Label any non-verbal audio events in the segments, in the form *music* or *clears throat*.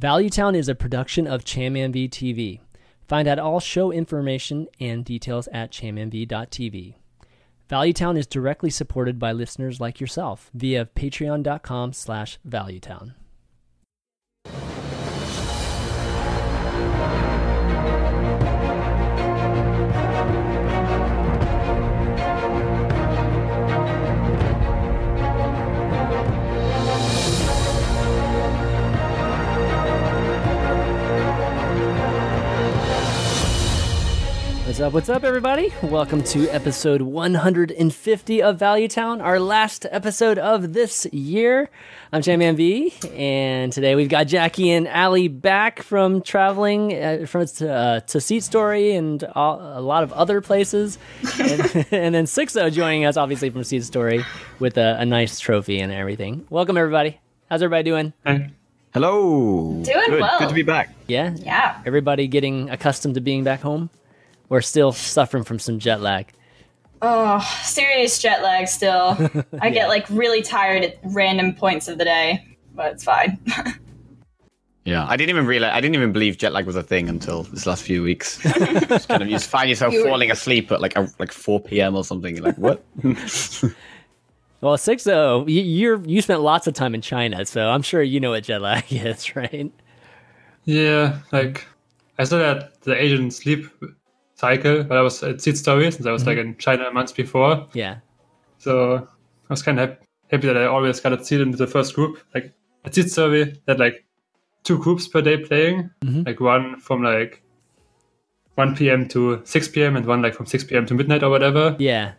Valuetown is a production of ChanmanV TV. Find out all show information and details at chanmanv.tv. Valuetown is directly supported by listeners like yourself via patreon.com slash valuetown. What's up? What's up, everybody? Welcome to episode 150 of Value Town, our last episode of this year. I'm ChanmanV, and today we've got Jackie and Ali back from traveling uh, from to, uh, to Seat Story and all, a lot of other places, *laughs* and, *laughs* and then Sixo joining us, obviously from Seat Story, with a, a nice trophy and everything. Welcome, everybody. How's everybody doing? Hey. Hello. Doing Good. well. Good to be back. Yeah, Yeah. Everybody getting accustomed to being back home. We're still suffering from some jet lag. Oh, serious jet lag still. *laughs* I Yeah. get like really tired at random points of the day, but it's fine. *laughs* Yeah, I didn't even realize. I didn't even believe jet lag was a thing until this last few weeks. *laughs* Just kind of, you just find yourself You were- falling asleep at like a, like 4 p.m. or something. You're like, what? Well, six oh, you, you're you spent lots of time in China, so I'm sure you know what jet lag is, right? Yeah, like I saw that the Asian sleep cycle, but I was at Seat Story since I was like in China months before. Yeah, So I was kind of happy that I always got a seat into the first group. Like at Seat Story, they had like two groups per day playing, Mhm. like one from like 1 p.m. to 6 p.m. and one like from 6 p.m. to midnight or whatever. yeah,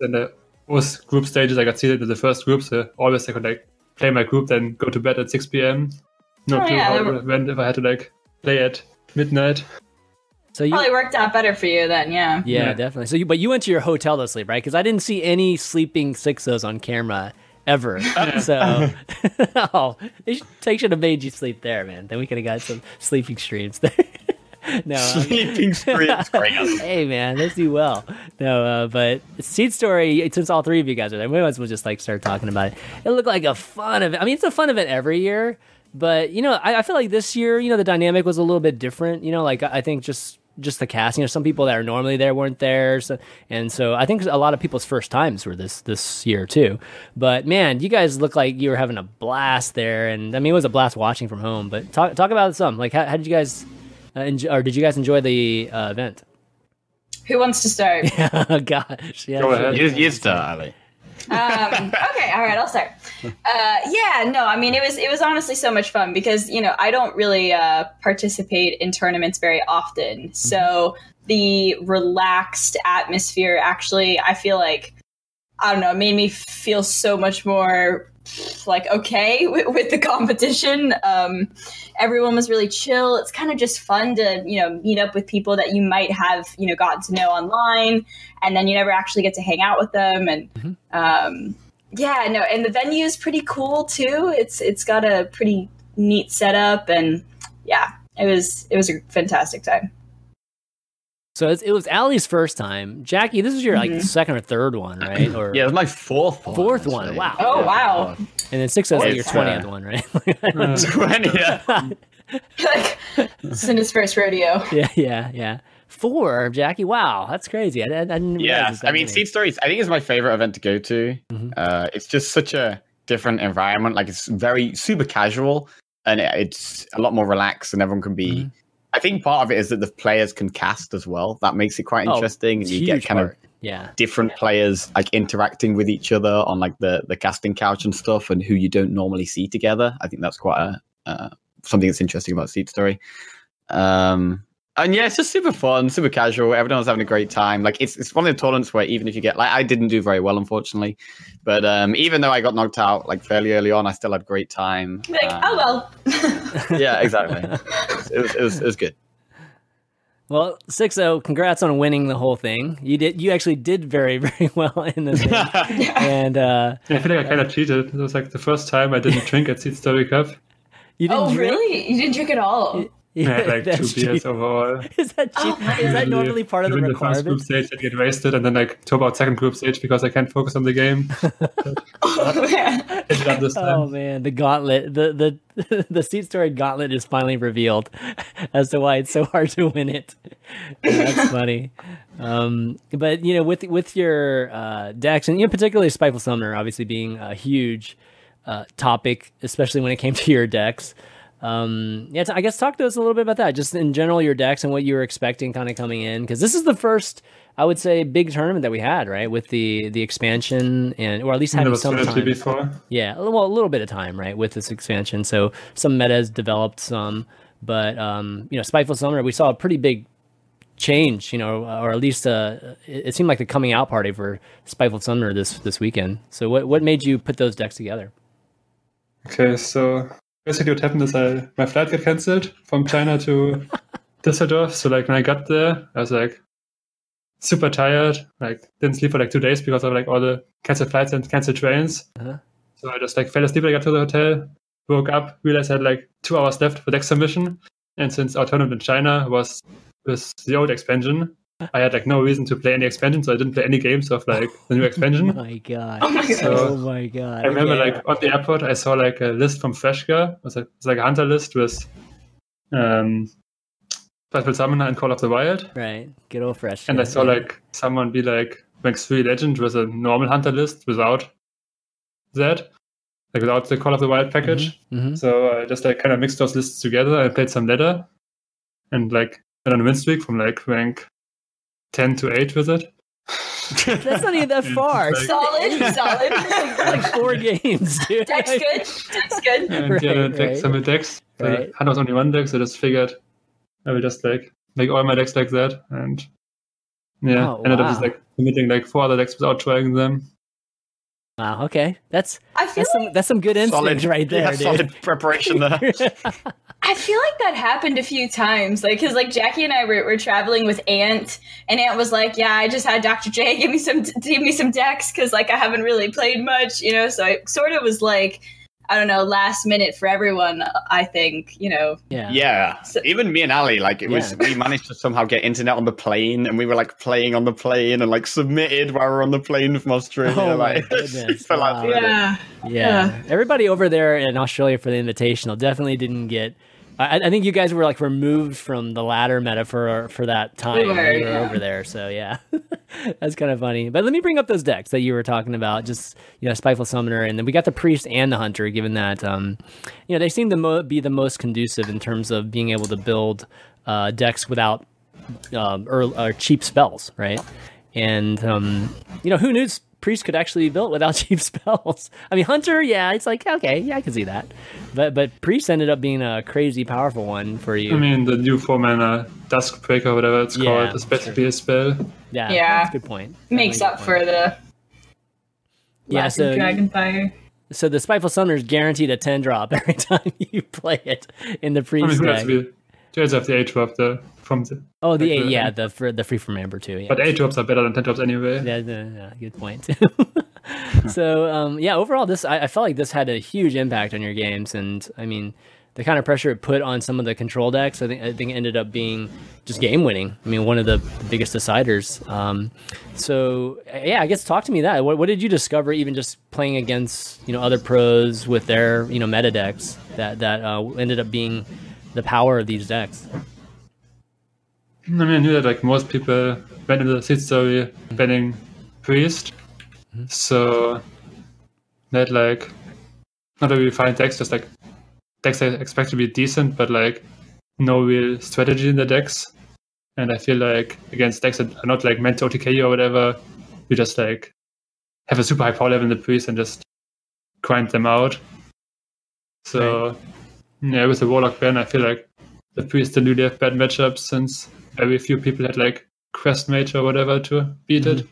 Then the both group stages, I got seated into the first group, so always I could like play my group, then go to bed at 6 p.m. No Oh, clue yeah, how it went if I had to like play at midnight. So you, Probably worked out better for you then, yeah. yeah, Yeah. definitely. So you, but you went to your hotel to sleep, right? Because I didn't see any sleeping sixos on camera ever. *laughs* *laughs* so, *laughs* oh, they should, they should have made you sleep there, man. Then we could have got some sleeping streams there. no, Sleeping streams. Great. hey man, they do well. No, uh, but Seat Story, since all three of you guys are there, we might as well just like start talking about it. It looked like a fun event. I mean, it's a fun event every year, but you know, I, I feel like this year, you know, the dynamic was a little bit different. You know, like I I think just just the cast. You know, some people that are normally there weren't there, so, and so I think a lot of people's first times were this this year too. But man, you guys look like you were having a blast there, and I mean, it was a blast watching from home. But talk talk about some like how, how did you guys? Uh, enjoy, or did you guys enjoy the uh, event? Who wants to start? *laughs* oh gosh, yeah. Go sure. ahead. You, you start, Ali. Um, okay, all right, I'll start. Uh, yeah, no, I mean it was it was honestly so much fun because you know I don't really uh, participate in tournaments very often, so the relaxed atmosphere actually I feel like I don't know made me feel so much more like okay *laughs* with, with the competition. Um, everyone was really chill. It's kind of just fun to you know meet up with people that you might have you know gotten to know online, and then you never actually get to hang out with them. And um, yeah, no, and the venue is pretty cool too. It's it's got a pretty neat setup, and yeah, it was it was a fantastic time. So it was Allie's first time. Jackie, this is your like Mhm. second or third one, right? *clears throat* Or Yeah, it was my fourth one. Fourth one, actually. wow. Oh wow! and then six is like your It's, twentieth one, right? *laughs* *laughs* Uh, 20, yeah. like it's in his first rodeo. *laughs* yeah, yeah, yeah. Four, Jackie. Wow, that's crazy. I, I, I didn't Yeah, that I mean, many. Seat Stories. I think is my favorite event to go to. Mhm. Uh, it's just such a different environment. Like it's very super casual, and it- it's a lot more relaxed, and everyone can be. Mhm. I think part of it is that the players can cast as well. That makes it quite Oh, interesting, and you get kind part. of yeah. different players like interacting with each other on like the the casting couch and stuff, and who you don't normally see together. I think that's quite a uh, something that's interesting about Seat Story. Um, and yeah, it's just super fun, super casual. Everyone's having a great time. Like it's it's one of the tournaments where even if you get like I didn't do very well, unfortunately, but um, even though I got knocked out like fairly early on, I still had a great time. Like Um, oh well. yeah, exactly. it, was, it was it was good. Well, six zero. Congrats on winning the whole thing. You did. You actually did very, *laughs* very well in the thing. *laughs* and uh, I feel like I kind of cheated. It was like the first time I didn't *laughs* drink at Seat Story Cup. you didn't oh drink? really? You didn't drink at all? I had *laughs* like two That's beers cheap. overall. *laughs* Is that cheap? Oh is that God. normally part of the Win the first group stage, I get wasted, and then like two about second group stage because I can't focus on the game. *laughs* Oh, man. Did it up this time. Oh man, the gauntlet, the the the seat story gauntlet is finally revealed as to why it's so hard to win it. That's funny. Um, but you know, with with your uh, decks and you know, particularly Spiteful Summoner, obviously being a huge uh, topic, especially when it came to your decks. Um, yeah, I guess talk to us a little bit about that, just in general, your decks and what you were expecting kind of coming in, because this is the first, I would say, big tournament that we had, right, with the the expansion and or at least having some time. before. Yeah, well, a little bit of time, right, with this expansion. So some metas developed some, but um, you know, Spiteful Summoner, we saw a pretty big change, you know, or at least uh, it, it seemed like the coming out party for Spiteful Summoner this this weekend. So what what made you put those decks together? Okay, so basically what happened is I my flight got cancelled from China to *laughs* Düsseldorf. So like when I got there, I was like super tired. Like didn't sleep for like two days because of like all the canceled flights and canceled trains. Uh-huh. So I just like fell asleep when I got to the hotel, woke up, realized I had like two hours left for deck submission. And since our tournament in China was with the old expansion, I had like no reason to play any expansion, so I didn't play any games of like the new *laughs* Oh expansion. my god! Oh my So- oh my god! I remember Okay. like on the airport, I saw like a list from Freshka. It was like, it was like a hunter list with um, Battle Summoner and Call of the Wild. right, good old fresh. And I saw yeah. like someone be like Max 3 Legend with a normal hunter list without that, like without the Call of the Wild package. Mhm. So I just like kind of mixed those lists together. I played some ladder and like went on a win streak from like rank 10 to 8 with it. That's not even that *laughs* far. Like- Solid, solid. *laughs* like four games, dude. Deck's good. Deck's good. and Right, yeah, deck, right. some decks. The Right. Hunter was only one deck, so I just figured I will just like make all my decks like that, and yeah, Oh, ended up just like committing like four other decks without trying them. Wow. Okay, that's I feel that's some that's some good instinct right there, yeah, dude. solid preparation there. *laughs* I feel like that happened a few times. Like, cause like Jackie and I were, were traveling with Aunt, and Aunt was like, "Yeah, I just had Dr. J *laughs* give me some give me some decks because like I haven't really played much, you know." So I sort of was like, I don't know, last minute for everyone. I think, you know. yeah. Yeah, So- even me and Ali, like it was, we managed to somehow get internet on the plane, and we were like playing on the plane and like submitted while we are on the plane from Australia. Oh my like, *laughs* goodness, for, like, wow. forever. Yeah. Yeah. Everybody over there in Australia for the invitational definitely didn't get. I, I think you guys were like removed from the ladder meta for for that time We were, you were yeah. over there. So yeah, *laughs* that's kind of funny. But let me bring up those decks that you were talking about. Just you know, Spiteful Summoner, and then we got the Priest and the Hunter. Given that, um, you know, they seem to mo- be the most conducive in terms of being able to build uh, decks without um, or, or cheap spells, right? And um, you know, who knew Priest could actually be built without *laughs* cheap spells? I mean, Hunter, yeah, it's like okay, yeah, I can see that. But but Priest ended up being a crazy powerful one for you. I mean, the new four mana Dusk Breaker, whatever it's Yeah, called, is basically a spell. yeah, Yeah. that's a good point. Makes up good for the Yeah, so Dragonfire. so the Spiteful Summoner is guaranteed a ten drop *laughs* every time you play it in the I mean, Priest who has deck. to be? You guys have the eight drop the from the, Oh, the like yeah, the for the free from Amber too. Yeah. but eight drops are better than ten drops anyway. Yeah, yeah, yeah, good point. *laughs* so, um, yeah, overall, this I, I felt like this had a huge impact on your games, and I mean, the kind of pressure it put on some of the control decks, I think I think it ended up being just game winning. I mean, one of the biggest deciders. Um, so, yeah, I guess talk to me that. What, what did you discover, even just playing against you know other pros with their you know meta decks that that uh, ended up being the power of these decks? I mean, I knew that like most people went into the seed story banning priest, mm-hmm. so that like not a really fine decks, just like decks I expect to be decent, but like no real strategy in the decks. And I feel like against decks that are not like meant to OTK or whatever, you just like have a super high power level in the priest and just grind them out. So yeah, with the warlock ban, I feel like the priest didn't really have bad matchups since very few people had like Quest Mage or whatever to beat it. Mm-hmm.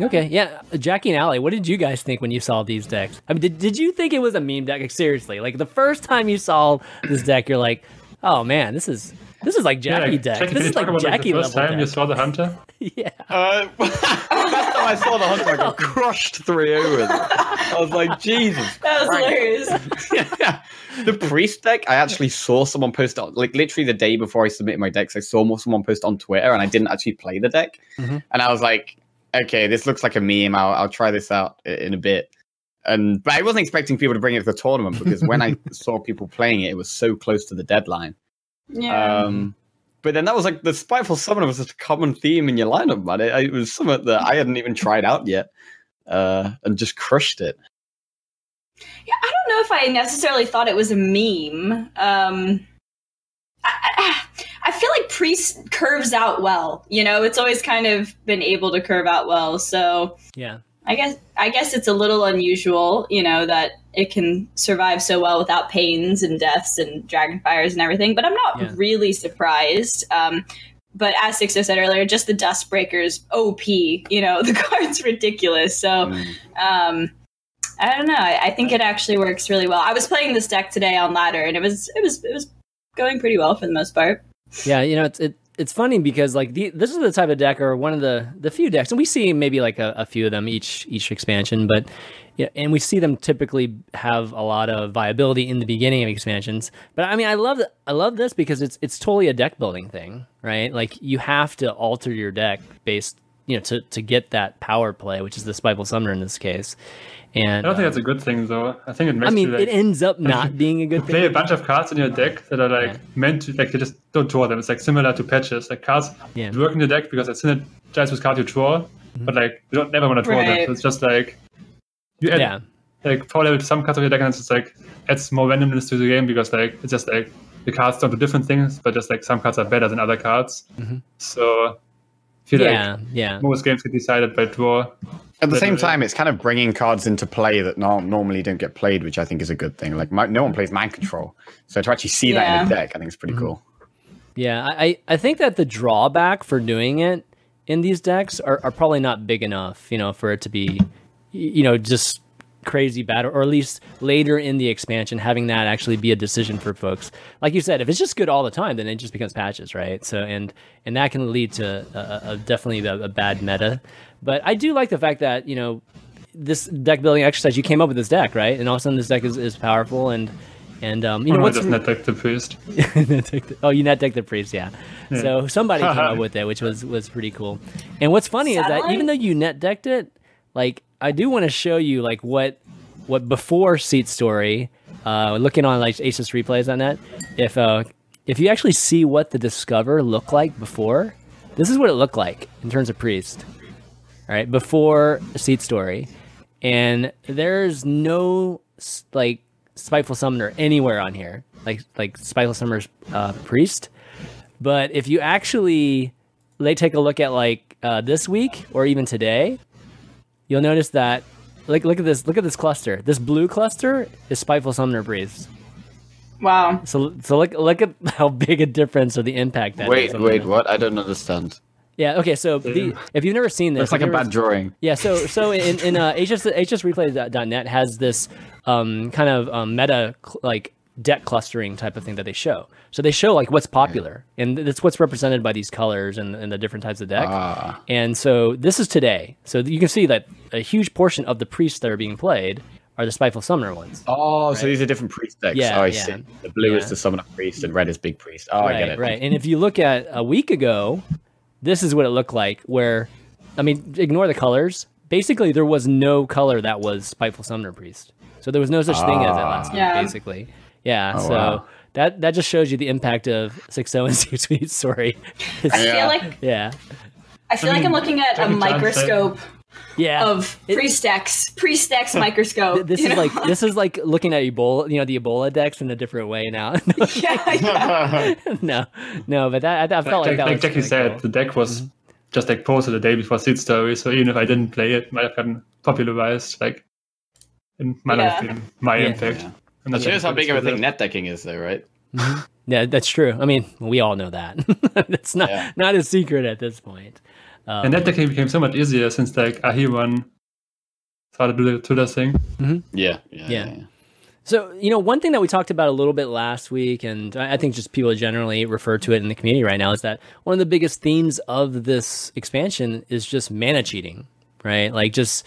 Okay, yeah, Jackie and Allie, what did you guys think when you saw these decks? I mean, did, did you think it was a meme deck? Like, seriously, like the first time you saw this deck, you're like, oh man, this is this is like Jackie like, deck. Jackie, this is like talk about, Jackie the first level time you saw the hunter. *laughs* yeah, Uh, last *laughs* time I saw the hunter, I got *laughs* crushed 3 0 with it. I was like, Jesus. That was Christ. hilarious. yeah. The priest deck, I actually saw someone post on, like literally the day before I submitted my decks, I saw someone post on Twitter and I didn't actually play the deck. Mhm. And I was like, okay, this looks like a meme. I'll, I'll try this out in a bit. And but I wasn't expecting people to bring it to the tournament because when I saw people playing it, it was so close to the deadline. Yeah. Um, but then that was like the spiteful summoner was just a common theme in your lineup, man. It, it was something that I hadn't even tried out yet, uh, and just crushed it. Yeah, I don't know if I necessarily thought it was a meme. Um, I, I, I feel like Priest curves out well. You know, it's always kind of been able to curve out well. So Yeah. I guess I guess it's a little unusual, you know, that it can survive so well without pains and deaths and dragon fires and everything. But I'm not Yeah. really surprised. Um, but as Sixo said earlier, just the Dusk Breakers OP. You know, *laughs* the card's ridiculous. So Mm. um, I don't know. I, I think it actually works really well. I was playing this deck today on ladder, and it was it was it was going pretty well for the most part. Yeah, you know, it's it, it's funny because like the, this is the type of deck or one of the the few decks, and we see maybe like a, a few of them each each expansion, but yeah, and we see them typically have a lot of viability in the beginning of expansions. But I mean, I love I love this because it's it's totally a deck building thing, right? Like you have to alter your deck based, you know, to to get that power play, which is the Spiteful Summoner in this case. And I don't think that's a good thing, though. I think it makes I mean, you like, it ends up not *laughs* being a good thing. play a bunch of cards in your deck that are like Yeah. meant to like you just don't draw them. It's like similar to patches. Like cards Yeah. work in the deck because it's synergize with cards you draw, but like you don't never want to draw them. So it's just like you add Yeah, like power level to some cards of your deck and it's just like adds more randomness to the game because like it's just like the cards don't do different things, but just like some cards are better than other cards. Mhm. So I feel yeah, like yeah. most games get decided by draw. At the But, same uh, time, it's kind of bringing cards into play that no- normally don't get played, which I think is a good thing. Like, my, no one plays mind control, so to actually see that in a deck, I think it's pretty cool. Yeah, I, I I think that the drawback for doing it in these decks are, are probably not big enough, you know, for it to be, you know, just crazy bad, or at least later in the expansion, having that actually be a decision for folks. Like you said, if it's just good all the time, then it just becomes patches, right? So and and that can lead to a, a, definitely a, a bad meta. But I do like the fact that you know this deck building exercise. You came up with this deck, right? And all of a sudden, this deck is, is powerful and. And um, you know what's just net deck the priest. *laughs* Net deck the- oh, you net deck the priest, yeah. So somebody came up *laughs* with it, which was was pretty cool. And what's funny is that even though you net decked it, like I do want to show you like what what before seat story. Uh, looking on like HS replays on that, if uh if you actually see what the discover looked like before, this is what it looked like in terms of priest. All right, before seat story, and there's no like spiteful summoner anywhere on here, like like spiteful summoner's uh, priest. But if you actually they take a look at like uh, this week or even today, you'll notice that like look at this look at this cluster. This blue cluster is spiteful summoner priest. Wow. So so look look at *laughs* how big a difference or the impact that is Wait, on wait, what? I don't understand. Yeah. Okay. So the, if you've never seen this, It's like a you've bad drawing. yeah, so *laughs* so in in uh, HS hsreplay.net has this um, kind of um, meta cl- like deck clustering type of thing that they show. So they show like what's popular, and that's what's represented by these colors and, and the different types of deck. Ah. And so this is today. So you can see that a huge portion of the priests that are being played are the spiteful summoner ones. Oh, so these are different priest decks. Yeah, oh, I yeah. see. The blue is the summoner priest and red is big priest. Oh, I get it. right. And if you look at a week ago, this is what it looked like. Where, I mean, ignore the colors. Basically, there was no color that was spiteful summoner priest. So there was no such thing as it last week. Yeah. Basically, yeah. Oh, so wow. that that just shows you the impact of six zero and *laughs* six sweet story. I Yeah. feel like yeah, I feel I like I'm looking at a Jackie said- microscope yeah. of It- priest decks, pre-stacks microscope. This is know? like this is like looking at Ebola, you know, the Ebola decks in a different way now. *laughs* *laughs* yeah, yeah. no, no, but that I, I felt like, like, that like was Jackie said, cool. the deck was mm-hmm. just like posted the day before Seat Story, so even if I didn't play it, it might have gotten popularized. Like, it might have Yeah. been my Yeah. impact. Yeah. And that's Shows how big of a thing net decking is, though, right? Mm-hmm. Yeah, that's true. I mean, we all know that. *laughs* it's not Yeah. not a secret at this point. Um, And that decking became so much easier since like Ahiron started to do the Twitter thing. Yeah, yeah, Yeah. So, you know, one thing that we talked about a little bit last week, and I I think just people generally refer to it in the community right now, is that one of the biggest themes of this expansion is just mana cheating. right? Like just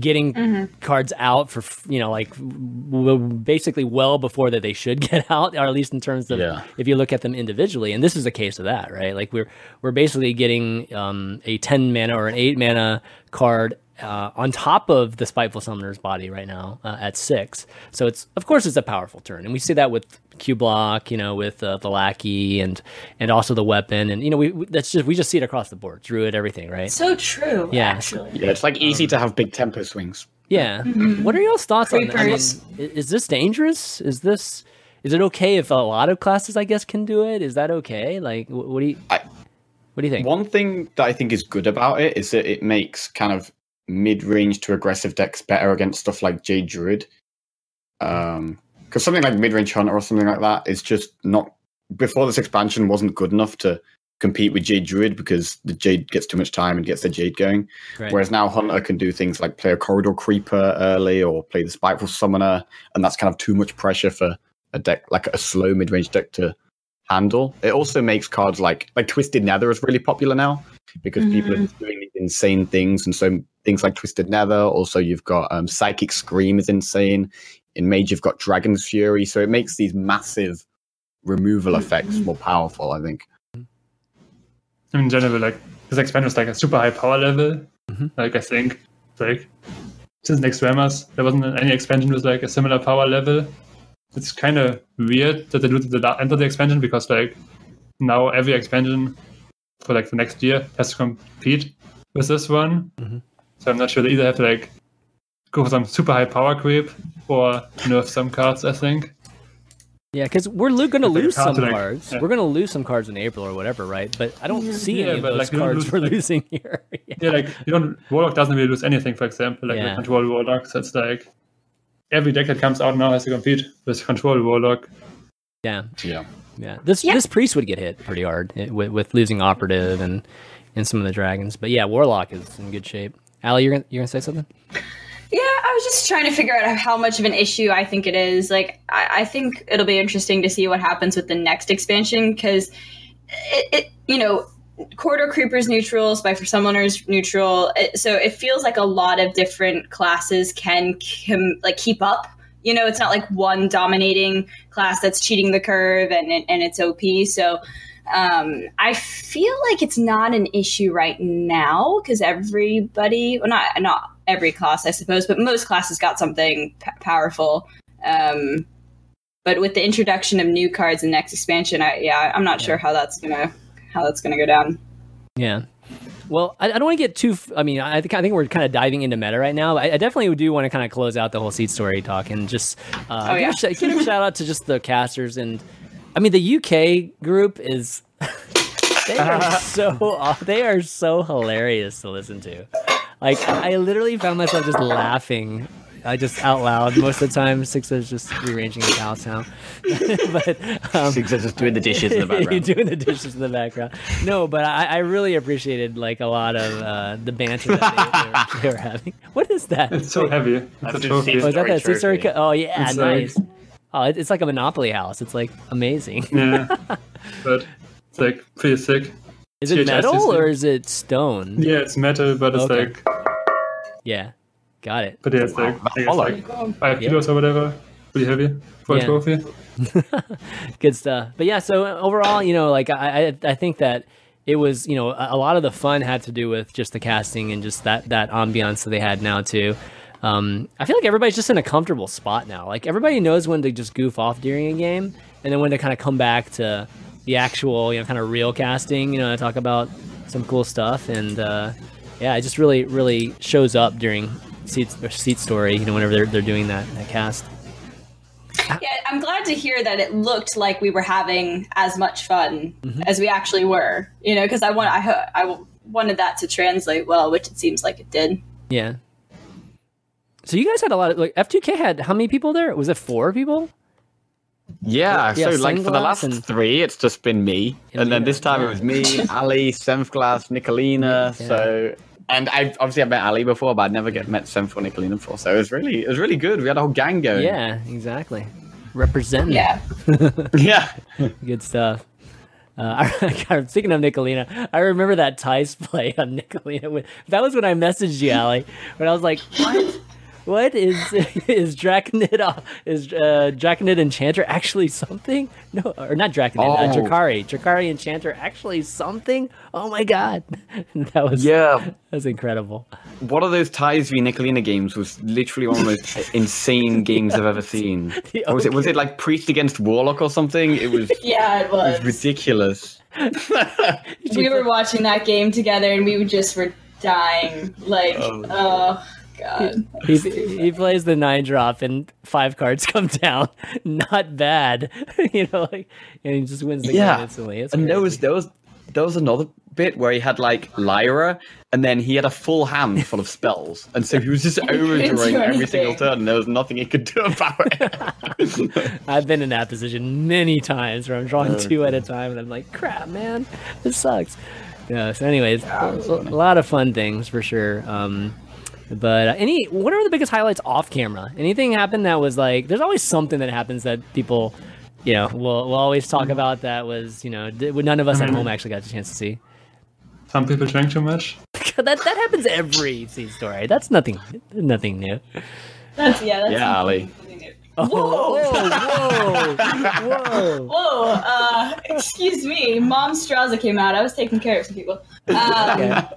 getting cards out for you know like w- basically well before that they should *laughs* get out, or at least in terms of Yeah. if you look at them individually. And this is a case of that, right? Like we're we're basically getting um, a ten mana or an eight mana card uh, on top of the spiteful summoner's body right now uh, at six. So it's of course it's a powerful turn, and we see that with Cubelock, you know, with uh, the lackey and and also the weapon, and you know we we- that's just we just see it across the board, druid, everything, right? So true. Yeah. Actually. Yeah, it's like easy to have big tempo swings. Yeah. What are y'all's thoughts on that? I mean, Creepers. i- is this dangerous? Is this is it okay if a lot of classes, I guess, can do it? Is that okay? Like, what do you I- what do you think? One thing that I think is good about it is that it makes kind of mid-range to aggressive decks better against stuff like Jade Druid. Um, because something like mid-range Hunter or something like that is just not before this expansion wasn't good enough to compete with Jade Druid because the Jade gets too much time and gets the Jade going. Right. Whereas now Hunter can do things like play a Corridor Creeper early or play the Spiteful Summoner, and that's kind of too much pressure for a deck like a slow mid-range deck to handle. It also makes cards like like Twisted Nether is really popular now because people are just doing these insane things, and so things like Twisted Nether. Also, you've got um, Psychic Scream is insane. In Mage, you've got Dragon's Fury, so it makes these massive removal effects more powerful. I think. in general, like this expansion was like a super high power level. Mhm. Like I think, like since Naxxramas, there wasn't any expansion with like a similar power level. It's kind of weird that they do the la- end of the expansion because like now every expansion for like the next year has to compete with this one. Mhm. So I'm not sure they either have to like go for some super high power creep or nerf some cards. I think. Yeah, because we're lo- going to It's like a lose some counter deck, cards. yeah. We're going to lose some cards in April or whatever, right? But I don't see Yeah, any of but, those like, you cards lose, we're like- losing *laughs* here. yeah. Yeah, like you don't Warlock doesn't really lose anything, for example, like Yeah. with Control Warlock. So it's like every deck that comes out now has to compete with Control Warlock. yeah, Yeah. yeah. This Yeah. this priest would get hit pretty hard eh, with, with losing operative and and some of the dragons. But yeah, warlock is in good shape. Ali, you're gonna you're gonna say something? Yeah, I was just trying to figure out how much of an issue I think it is. Like, I, I think it'll be interesting to see what happens with the next expansion because it, it, you know, Corridor Creepers neutral, for Summoners neutral. It, so it feels like a lot of different classes can com, like keep up. You know, it's not like one dominating class that's cheating the curve and and it's OP. So um, I feel like it's not an issue right now because everybody, well, not not every class, I suppose, but most classes got something p- powerful. Um, but with the introduction of new cards in next expansion, I yeah, I'm not sure how that's gonna how that's gonna go down. Yeah. Well, I, I don't want to get too. f- I mean, I think I think we're kind of diving into meta right now. I, I definitely do want to kind of close out the whole seed story talk and just uh, Oh, give, yeah. a sh- give a shout out to just the casters and I mean the UK group is *laughs* they are *laughs* so they are so hilarious to listen to. Like I literally found myself just laughing. I just out loud most of the time. Six is just rearranging his house now, *laughs* but um, Six is just doing the dishes in the You're background. doing the dishes in the background. No, but I, I really appreciated like a lot of uh, the banter that they, they, were, they were having. What is that? It's so heavy. It's a trophy. Oh, is that Story that Sea Story co- Oh yeah, It's like- nice. Oh, it's like a Monopoly house. It's like amazing. Yeah, *laughs* but it's like pretty sick. Is it THS metal system. or is it stone? Yeah, it's metal, but it's Okay. like, Yeah, got it. but yeah, it's like, I guess like five Yeah. kilos or whatever. Pretty heavy for Yeah. a trophy. *laughs* good stuff. But yeah, so uh, overall, you know, like I, I, I think that it was, you know, a, a lot of the fun had to do with just the casting and just that that ambiance that they had now too. Um, I feel like everybody's just in a comfortable spot now. Like everybody knows when to just goof off during a game, and then when to kind of come back to the actual, you know, kind of real casting. You know, to talk about some cool stuff, and uh, yeah, it just really, really shows up during seat or seat story. You know, whenever they're they're doing that that cast. Yeah, I'm glad to hear that it looked like we were having as much fun as we actually were. You know, because I want I I wanted that to translate well, which it seems like it did. Yeah. So you guys had a lot of like F2K had how many people there? Was it four people? Yeah, Yeah, so like for the last and- three, it's just been me, And and then this time yeah. it was me, *laughs* Ali, Seventh Class, Nicolina. Yeah. So, and I obviously I've met Ali before, but I'd never get met Seventh or Nicolina before. So it was really, it was really good. We had a whole gang going. Yeah, exactly. Representing. Yeah. *laughs* yeah. *laughs* Good stuff. Uh, I, speaking of Nicolina, I remember that Thijs play on Nicolina. With, that was when I messaged you, Ali, when I was like, "What? What is *laughs* is Draconid? Uh, is uh, Draconid Enchanter actually something? No, or not Draconid. Uh, oh. Uh, Drakkari. Drakkari Enchanter actually something? Oh my god, *laughs* that was yeah, that was incredible. One of those Thijs v Nicolina games was literally one of the most *laughs* insane games I've ever seen. was it? Was it like Priest against Warlock or something? It was. yeah, it was. It was ridiculous. we were watching that game together, and we just were dying. Like, oh. Uh, God. He, he plays the nine drop and five cards *laughs* come down. Not bad. *laughs* you know, like and he just wins the yeah. game instantly. It's and crazy. there was there was there was another bit where he had like Lyra and then he had a full hand *laughs* full of spells. And so he was just overdrawing every single turn and there was nothing he could do about it. I've been in that position many times where I'm drawing two at a time and I'm like, crap, man, this sucks. Yeah, so anyways, yeah, a, a, lot of fun things for sure. Um, but uh, any, what are the biggest highlights off camera? Anything happened that was like? There's always something that happens that people, you know, will will always talk about. That was, you know, none of us at home actually got a chance to see. Some people drank too much. *laughs* that that happens every seat story. That's nothing, nothing new. That's yeah. That's yeah, Ali. Oh, whoa, whoa, whoa, *laughs* whoa! Uh, excuse me, Mom Straza came out. I was taking care of some people. Um, *laughs* okay.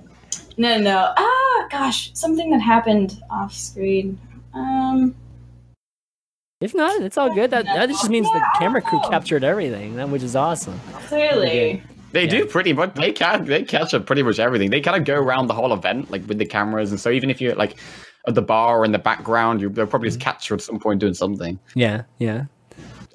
No, no. Ah, gosh, something that happened off screen. Um. If not, it's all good. That, that just means yeah, the camera crew captured everything, which is awesome. Clearly. They yeah. do pretty much. They can. They capture pretty much everything. They kind of go around the whole event, like with the cameras, and so even if you're like at the bar or in the background, you, they'll probably just mm-hmm. catch you at some point doing something. Yeah, yeah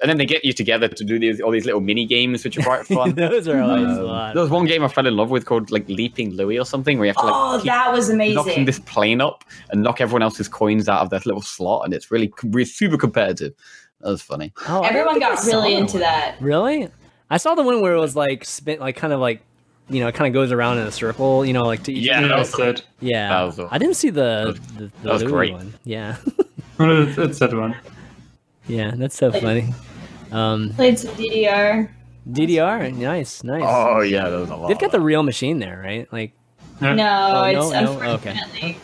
and then they get you together to do these all these little mini games, which are quite *laughs* fun. Those are always um, fun. There was one game I fell in love with called like Looping Louie or something, where you have to like oh, that was amazing. knocking this plane up and knock everyone else's coins out of their little slot, and it's really, really super competitive. That was funny. Oh, Everyone got really into that. Really? I saw the one where it was like spin, like kind of like you know, it kind of goes around in a circle, you know, like to each yeah, that was good. Yeah, that was, I didn't see the the, the that was great. one. Yeah, *laughs* it's that one. Yeah, that's so funny. Um, Played some DDR. DDR, nice, nice. Oh yeah, that was a lot. They've got the real machine there, right? Like, no, oh, it's no? unfortunately, no? okay.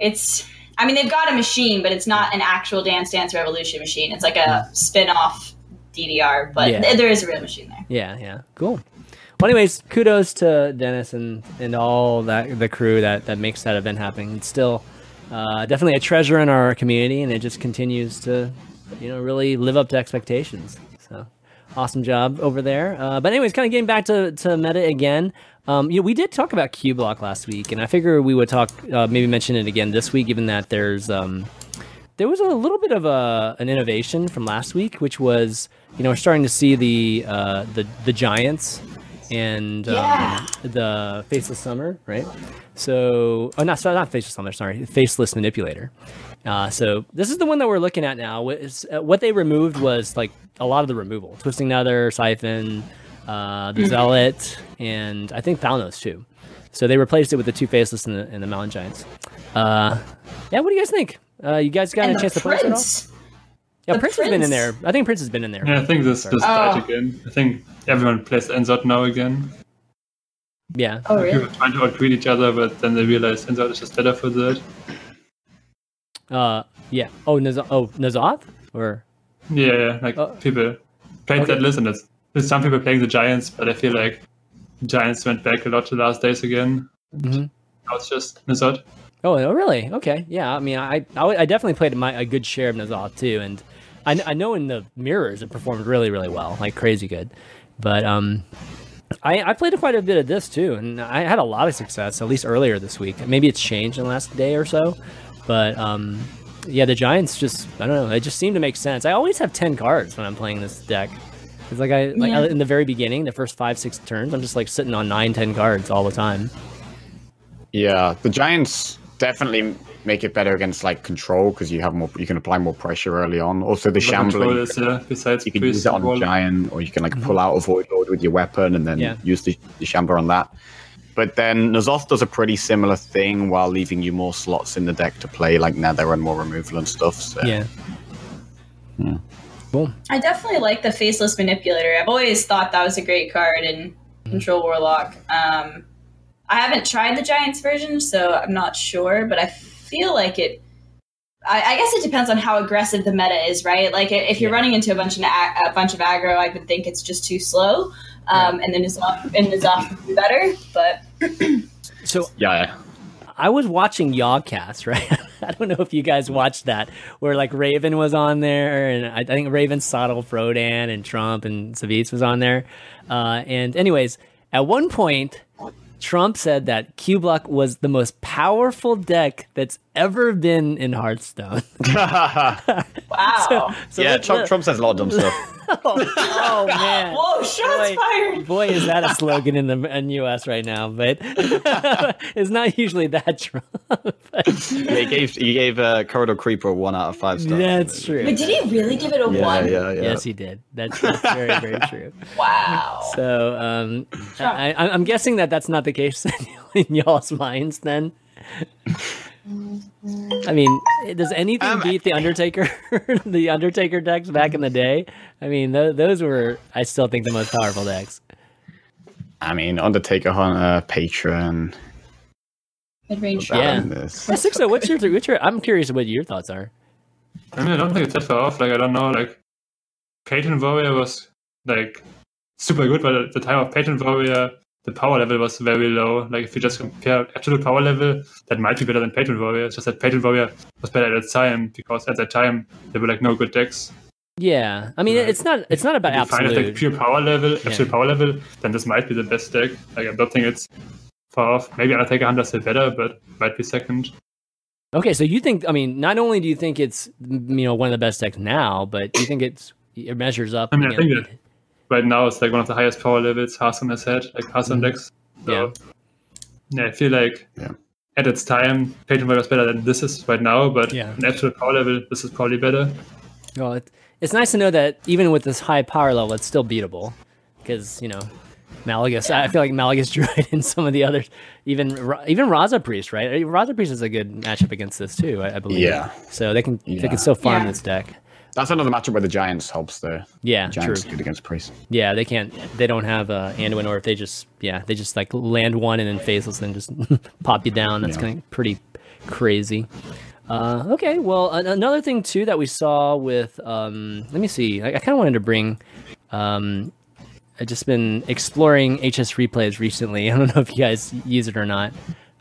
it's. I mean, they've got a machine, but it's not an actual Dance Dance Revolution machine. It's like a spin-off DDR, but yeah. th- there is a real machine there. Yeah, yeah, cool. Well, anyways, kudos to Dennis and, and all that the crew that that makes that event happen. It's still uh, definitely a treasure in our community, and it just continues to you know, really live up to expectations. So awesome job over there. Uh, but anyways, kind of getting back to, to meta again. Um, you know, we did talk about Cubelock last week, and I figure we would talk, uh, maybe mention it again this week, given that there's um, there was a little bit of a, an innovation from last week, which was you know we're starting to see the uh, the the giants and um, the faceless summer, right? So, oh, not sorry, not faceless summer, sorry, faceless manipulator. Uh, so this is the one that we're looking at now. Uh, what they removed was like a lot of the removal: twisting nether, siphon, uh, the mm-hmm. zealot, and I think Thalnos too. So they replaced it with the two faceless and the, and the mountain giants. Uh, yeah, what do you guys think? Uh, you guys got and a chance to play it all? Yeah, Prince, Prince, has been in there. I think Prince has been in there. Yeah, I think this this oh. again. I think everyone plays N'Zoth now again. Yeah. Oh, really? People trying to outgreed each other, but then they realize N'Zoth is just better for that. Uh, yeah. Oh, Naz- oh, N'Zoth? Or yeah, yeah. like oh. people played okay. that list, and there's some people playing the Giants, but I feel like Giants went back a lot to last days again. Mm-hmm. Now it's just N'Zoth. Oh, oh, really? Okay. Yeah. I mean, I I, I definitely played my, a good share of N'Zoth too, and I, I know in the mirrors it performed really really well, like crazy good. But um, I, I played quite a bit of this too, and I had a lot of success, at least earlier this week. Maybe it's changed in the last day or so, but um, yeah, the Giants just I don't know. It just seemed to make sense. I always have ten cards when I'm playing this deck. It's like I like yeah. in the very beginning, the first five six turns, I'm just like sitting on nine ten cards all the time. Yeah, the Giants definitely make it better against like control because you have more you can apply more pressure early on also the shambling is, yeah, besides you can use it on a giant or you can like mm-hmm. pull out a void lord with your weapon and then yeah. use the, the shambler on that but then N'Zoth does a pretty similar thing while leaving you more slots in the deck to play like Nether and more removal and stuff. So. Yeah. yeah. Cool. I definitely like the faceless manipulator. I've always thought that was a great card in Control Warlock. Um, I haven't tried the Giants version, so I'm not sure, but I feel like it. I, I guess it depends on how aggressive the meta is, right? Like if you're Yeah. running into a bunch of a, a bunch of aggro, I would think it's just too slow, um, and then Nizam and Nizam would be better. But *clears throat* So Yeah. I was watching Yawcast, *laughs* right? I don't know if you guys watched that, where like Raven was on there, and I, I think Raven, Sottle, Frodan, and Trump and Savjz was on there. Uh, and anyways, at one point, Trump said that Cubelock was the most powerful deck that's ever been in Hearthstone. *laughs* *laughs* wow, So yeah, Trump, Trump says a lot of dumb stuff. oh, oh, man. Whoa, shots Boy. fired! Boy, is that a *laughs* slogan in the in U.S. right now, but *laughs* it's not usually that *laughs* Trump. yeah, he gave he gave uh, Corridor Creeper one out of five stars. That's true. But did he really give it a Yeah, one? yeah, yeah. Yes, he did. That's, that's very, very true. Wow. So, um, I, I, I'm guessing that that's not the case in y'all's minds. Then, I mean, does anything Um, beat the Undertaker? *laughs* the Undertaker decks back in the day. I mean, th- those were, I still think, the most powerful decks. I mean, Undertaker Hunter, Patron. Mid range Yeah. and This. Sixo, what's your, what's your? I'm curious what your thoughts are. I mean, I don't think it's that far off. Like, I don't know. Like, Patron Warrior was like super good, but at the time of Patron Warrior, the power level was very low. Like, if you just compare absolute power level, that might be better than Patron Warrior. It's just that Patron Warrior was better at that time because at that time there were like no good decks. Yeah, I mean, Right. it's not, it's not about If you find it like absolute. pure power level, Yeah. absolute power level, then this might be the best deck. Like, I don't think it's far off. Maybe Undertaker Hunter is still better, but might be second. Okay, so you think? I mean, not only do you think it's you know one of the best decks now, but do you think it's it measures up? I mean, I think that right now it's like one of the highest power levels Hearthstone has had, like Hearthstone mhm. decks. So, yeah. yeah. I feel like Yeah. at its time, Patron was better than this is right now, but Yeah. in absolute power level, this is probably better. Well, it, it's nice to know that even with this high power level, it's still beatable. Because you know, Malygos. I feel like Malygos *laughs* Druid and some of the others, even even Raza Priest, right? Raza Priest is a good matchup against this too. I, I believe. Yeah. So they can they can still farm Yeah. this deck. That's another matchup where the Giants helps the Yeah, Giants true. good against Priest. Yeah, they can't. They don't have uh, Anduin, or if they just yeah, they just like land one and then faceless and just *laughs* pop you down. That's Yeah. kind of pretty crazy. Uh, okay, well, an- another thing too that we saw with um, let me see. I, I kind of wanted to bring. Um, I've just been exploring HS replays recently. *laughs* I don't know if you guys use it or not.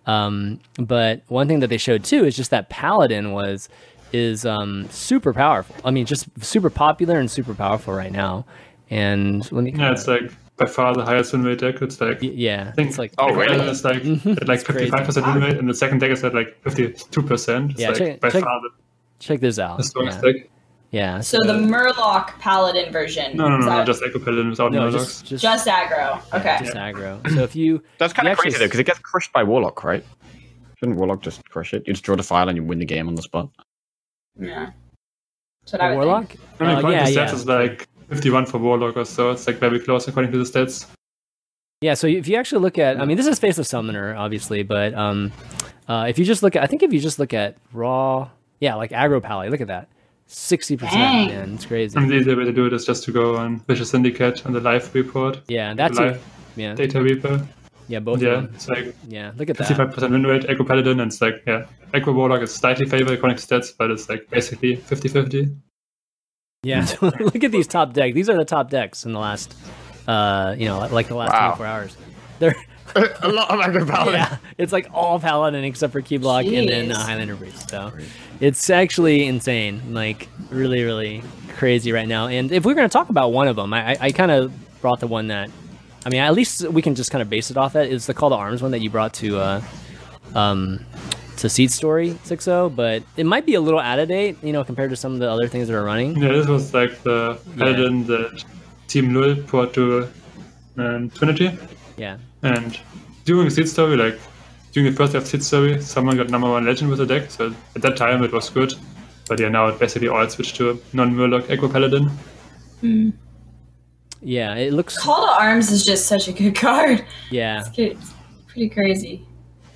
Um, but one thing that they showed too is just that Paladin was is um, super powerful. I mean, just super popular and super powerful right now. And let me Yeah, it's like by far the highest win rate deck. It's like yeah, I think it's like Oh, really? It's like *laughs* at like fifty five percent win rate, and the second deck is at like fifty two percent. Yeah, like check- by check- far the, check this out. the strongest Yeah, deck. yeah. So the Murloc Paladin version. No, no, is no, no, just Aggro Paladin without no, no, just just just aggro. Okay. just aggro. So if you *laughs* That's kind You of actually crazy though, because it gets crushed by Warlock, right? Shouldn't Warlock just crush it? You just draw the file and you win the game on the spot. Yeah. So what I warlock, think. I mean, Uh, according yeah, to stats, yeah. it's like 51 for Warlock or so. It's like very close according to the stats. Yeah, so if you actually look at, I mean, this is Face of Summoner, obviously, but um, uh, if you just look at, I think if you just look at raw, yeah, like aggro pally, look at that, sixty percent, Dang. man, it's crazy. I mean, the easier way to do it is just to go on Vicious Syndicate on the live report, Yeah, that's live a, yeah, data reaper. Yeah, both Yeah, it's like Yeah, look at that. 55% win rate, Aggro Paladin, and it's like, yeah, Echo Warlock is slightly favored according to stats, but it's like basically 50 50. Yeah, so *laughs* look at these top decks. These are the top decks in the last, uh, you know, like the last Wow. 24 hours. They're *laughs* a lot of aggro paladin. yeah, it's like all paladin except for Cubelock and then uh, Highlander Priest. So it's actually insane, like really, really crazy right now. And if we're gonna talk about one of them, I, I, I kind of brought the one that, I mean, at least we can just kind of base it off that. It's the Call to Arms one that you brought to, uh, um, to Seat Story Sixo, but it might be a little out of date, you know, compared to some of the other things that are running. Yeah, this was like the Paladin that Team Lul brought to um, Trinity. Yeah. And during Seat Story, like during the first day of Seat Story, someone got number one legend with the deck. So at that time it was good. But yeah, now it basically all switched to non Murloc Aggro Paladin. Yeah, it looks. Call to Arms is just such a good card. Yeah, It's pretty crazy.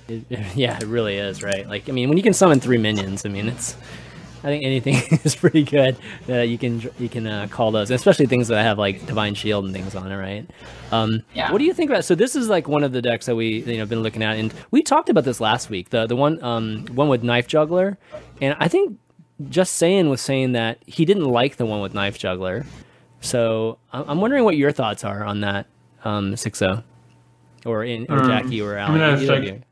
It- *laughs* yeah, it really is, right? Like, I mean, when you can summon three minions, I mean, it's I think anything *laughs* is pretty good that you can you can uh, call those, especially things that have like divine shield and things on it, right? Um, Yeah. What do you think about? So this is like one of the decks that we you know been looking at, and we talked about this last week. The the one um one with knife juggler, and I think just saying was saying that he didn't like the one with knife juggler. So I- I'm wondering what your thoughts are on that, um, Sixo, or in or Um, Jackie or I Alan. mean, I've, either like.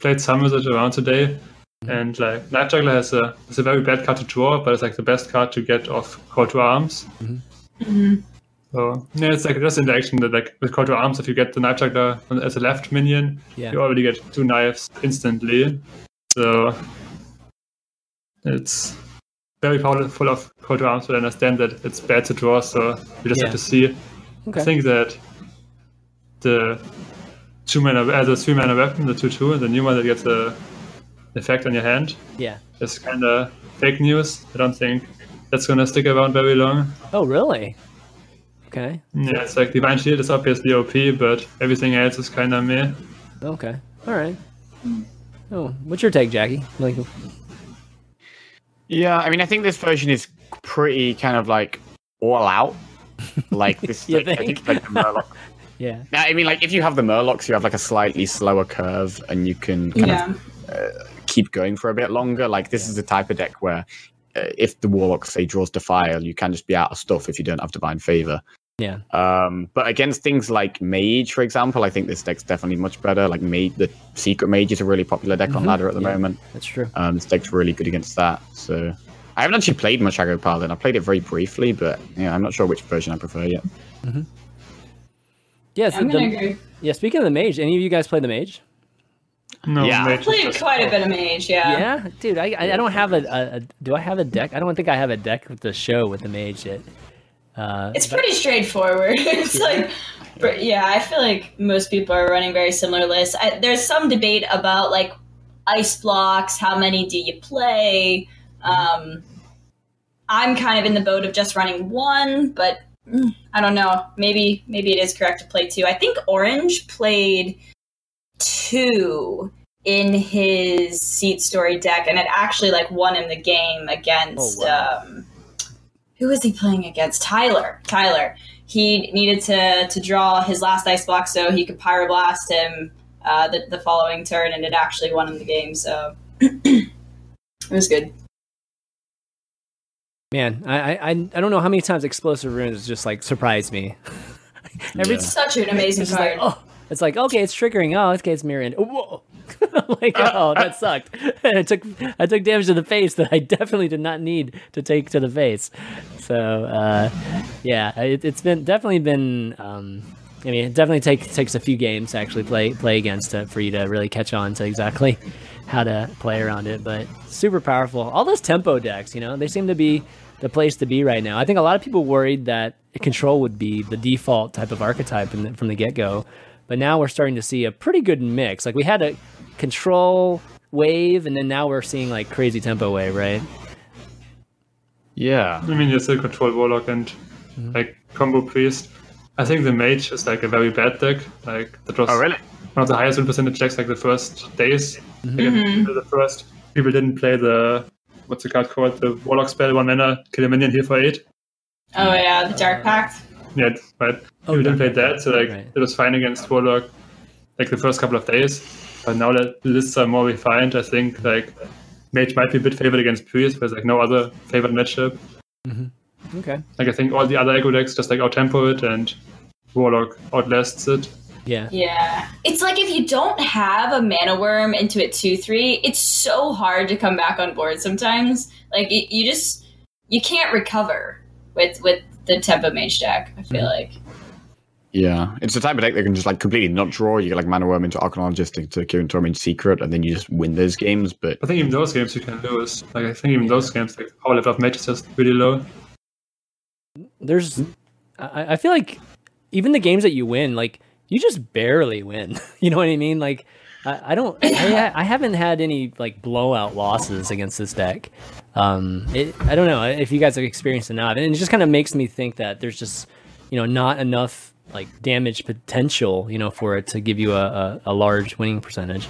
Played some with it around today, Mm-hmm. and like Knife Juggler has a it's a very bad card to draw, but it's like the best card to get off Call to Arms. Mm-hmm. So yeah, it's like just interaction that like with Call to Arms, if you get the Knife Juggler as a left minion, Yeah. you already get two knives instantly. So it's very powerful full of to Arms, but I understand that it's bad to draw, so you just Yeah. have to see. Okay. I think that the two mana, uh, a three mana weapon, the two two, and the new one that gets a effect on your hand yeah. is kind of fake news. I don't think that's gonna stick around very long. Oh, really? Okay. Yeah, it's like Divine Shield is obviously OP, but everything else is kind of meh. Okay. All right. Oh, what's your take, Jackie? Like, Yeah, I mean, I think this version is pretty kind of like all out. *laughs* Like this, You like, I think? think like the Murloc. *laughs* yeah. Yeah, I mean, like if you have the Murlocs, you have like a slightly slower curve, and you can kind Yeah. of keep going for a bit longer. Like this is the type of deck where, uh, if the Warlock say draws Defile, you can just be out of stuff if you don't have Divine Favor. Yeah. Um, but against things like Mage, for example, I think this deck's definitely much better. Like Mage, the Secret Mage is a really popular deck on Mhm, ladder at the yeah. moment. That's true. Um, this deck's really good against that. So I haven't actually played much Aggro Paladin. I played it very briefly, but yeah, I'm not sure which version I prefer yet. Yeah. so I'm gonna the- agree. yeah. Speaking of the mage, any of you guys play the mage? No, Yeah. Mage is Played just- quite a bit of mage, yeah. Yeah, dude. I I I don't have a, a, a do I have a deck? I don't think I have a deck with the show with the mage yet. Uh, It's pretty straightforward. *laughs* it's like, but yeah, I feel like most people are running very similar lists. I, there's some debate about like ice blocks. How many do you play? Um, I'm kind of in the boat of just running one, but mm, I don't know. Maybe maybe it is correct to play two. I think Orange played two in his seat story deck, and it actually like won him the game against. Oh, wow. um, who was he playing against? Tyler. Tyler. He needed to to draw his last ice block so he could pyroblast him uh, the, the following turn, and it actually won him the game. So *clears throat* it was good. man, I, I I I don't know how many times explosive runes just like surprised me. *laughs* Every Yeah. Such an amazing it's like oh, it's like okay, it's triggering. Oh, okay, it's mirroring. Oh, whoa. I'm *laughs* like oh, that *laughs* sucked. *laughs* I took I took damage to the face that I definitely did not need to take to the face. So uh, yeah, it, it's been definitely been. Um, I mean, it definitely take, takes a few games to actually play play against it for you to really catch on to exactly how to play around it. But super powerful. All those tempo decks, you know, they seem to be the place to be right now. I think a lot of people worried that control would be the default type of archetype in the, from the get go, but now we're starting to see a pretty good mix. Like we had a control wave, and then now we're seeing like crazy tempo wave, right? Yeah. I mean, you still control Warlock and Mm-hmm. like combo Priest. I think the Mage is like a very bad deck. Like that was Oh, really? one of the highest win percentage decks like the first days. Mm-hmm. Again, the first people didn't play the what's the card called? The Warlock spell, one mana, kill a minion, heal for eight. Oh yeah, the Dark Pact. Yeah, right. Oh, people didn't play that, so like Right. it was fine against Warlock like the first couple of days. But now that the lists are more refined, I think like Mage might be a bit favored against Priest, but like no other favored matchup. Mm-hmm. Okay. Like I think all the other aggro decks just like outtempo it and Warlock outlasts it. Yeah. Yeah. It's like if you don't have a mana worm into it 2 3, it's so hard to come back on board sometimes. Like, you, you just, you can't recover with with the Tempo Mage deck, I feel mm-hmm. like. Yeah. It's the type of deck that can just like completely not draw. You get like Mana Worm into Arcanologist into Kirin Tor Mage Secret, and then you just win those games. But I think even those games you can lose. Like I think even those games, like power level of Mage is pretty low. there's I, I feel like even the games that you win like you just barely win *laughs* you know what i mean like i, I don't I, *coughs* I haven't had any like blowout losses against this deck um it, i don't know if you guys have experienced it or not and it just kind of makes me think that there's just you know not enough like damage potential you know for it to give you a, a, a large winning percentage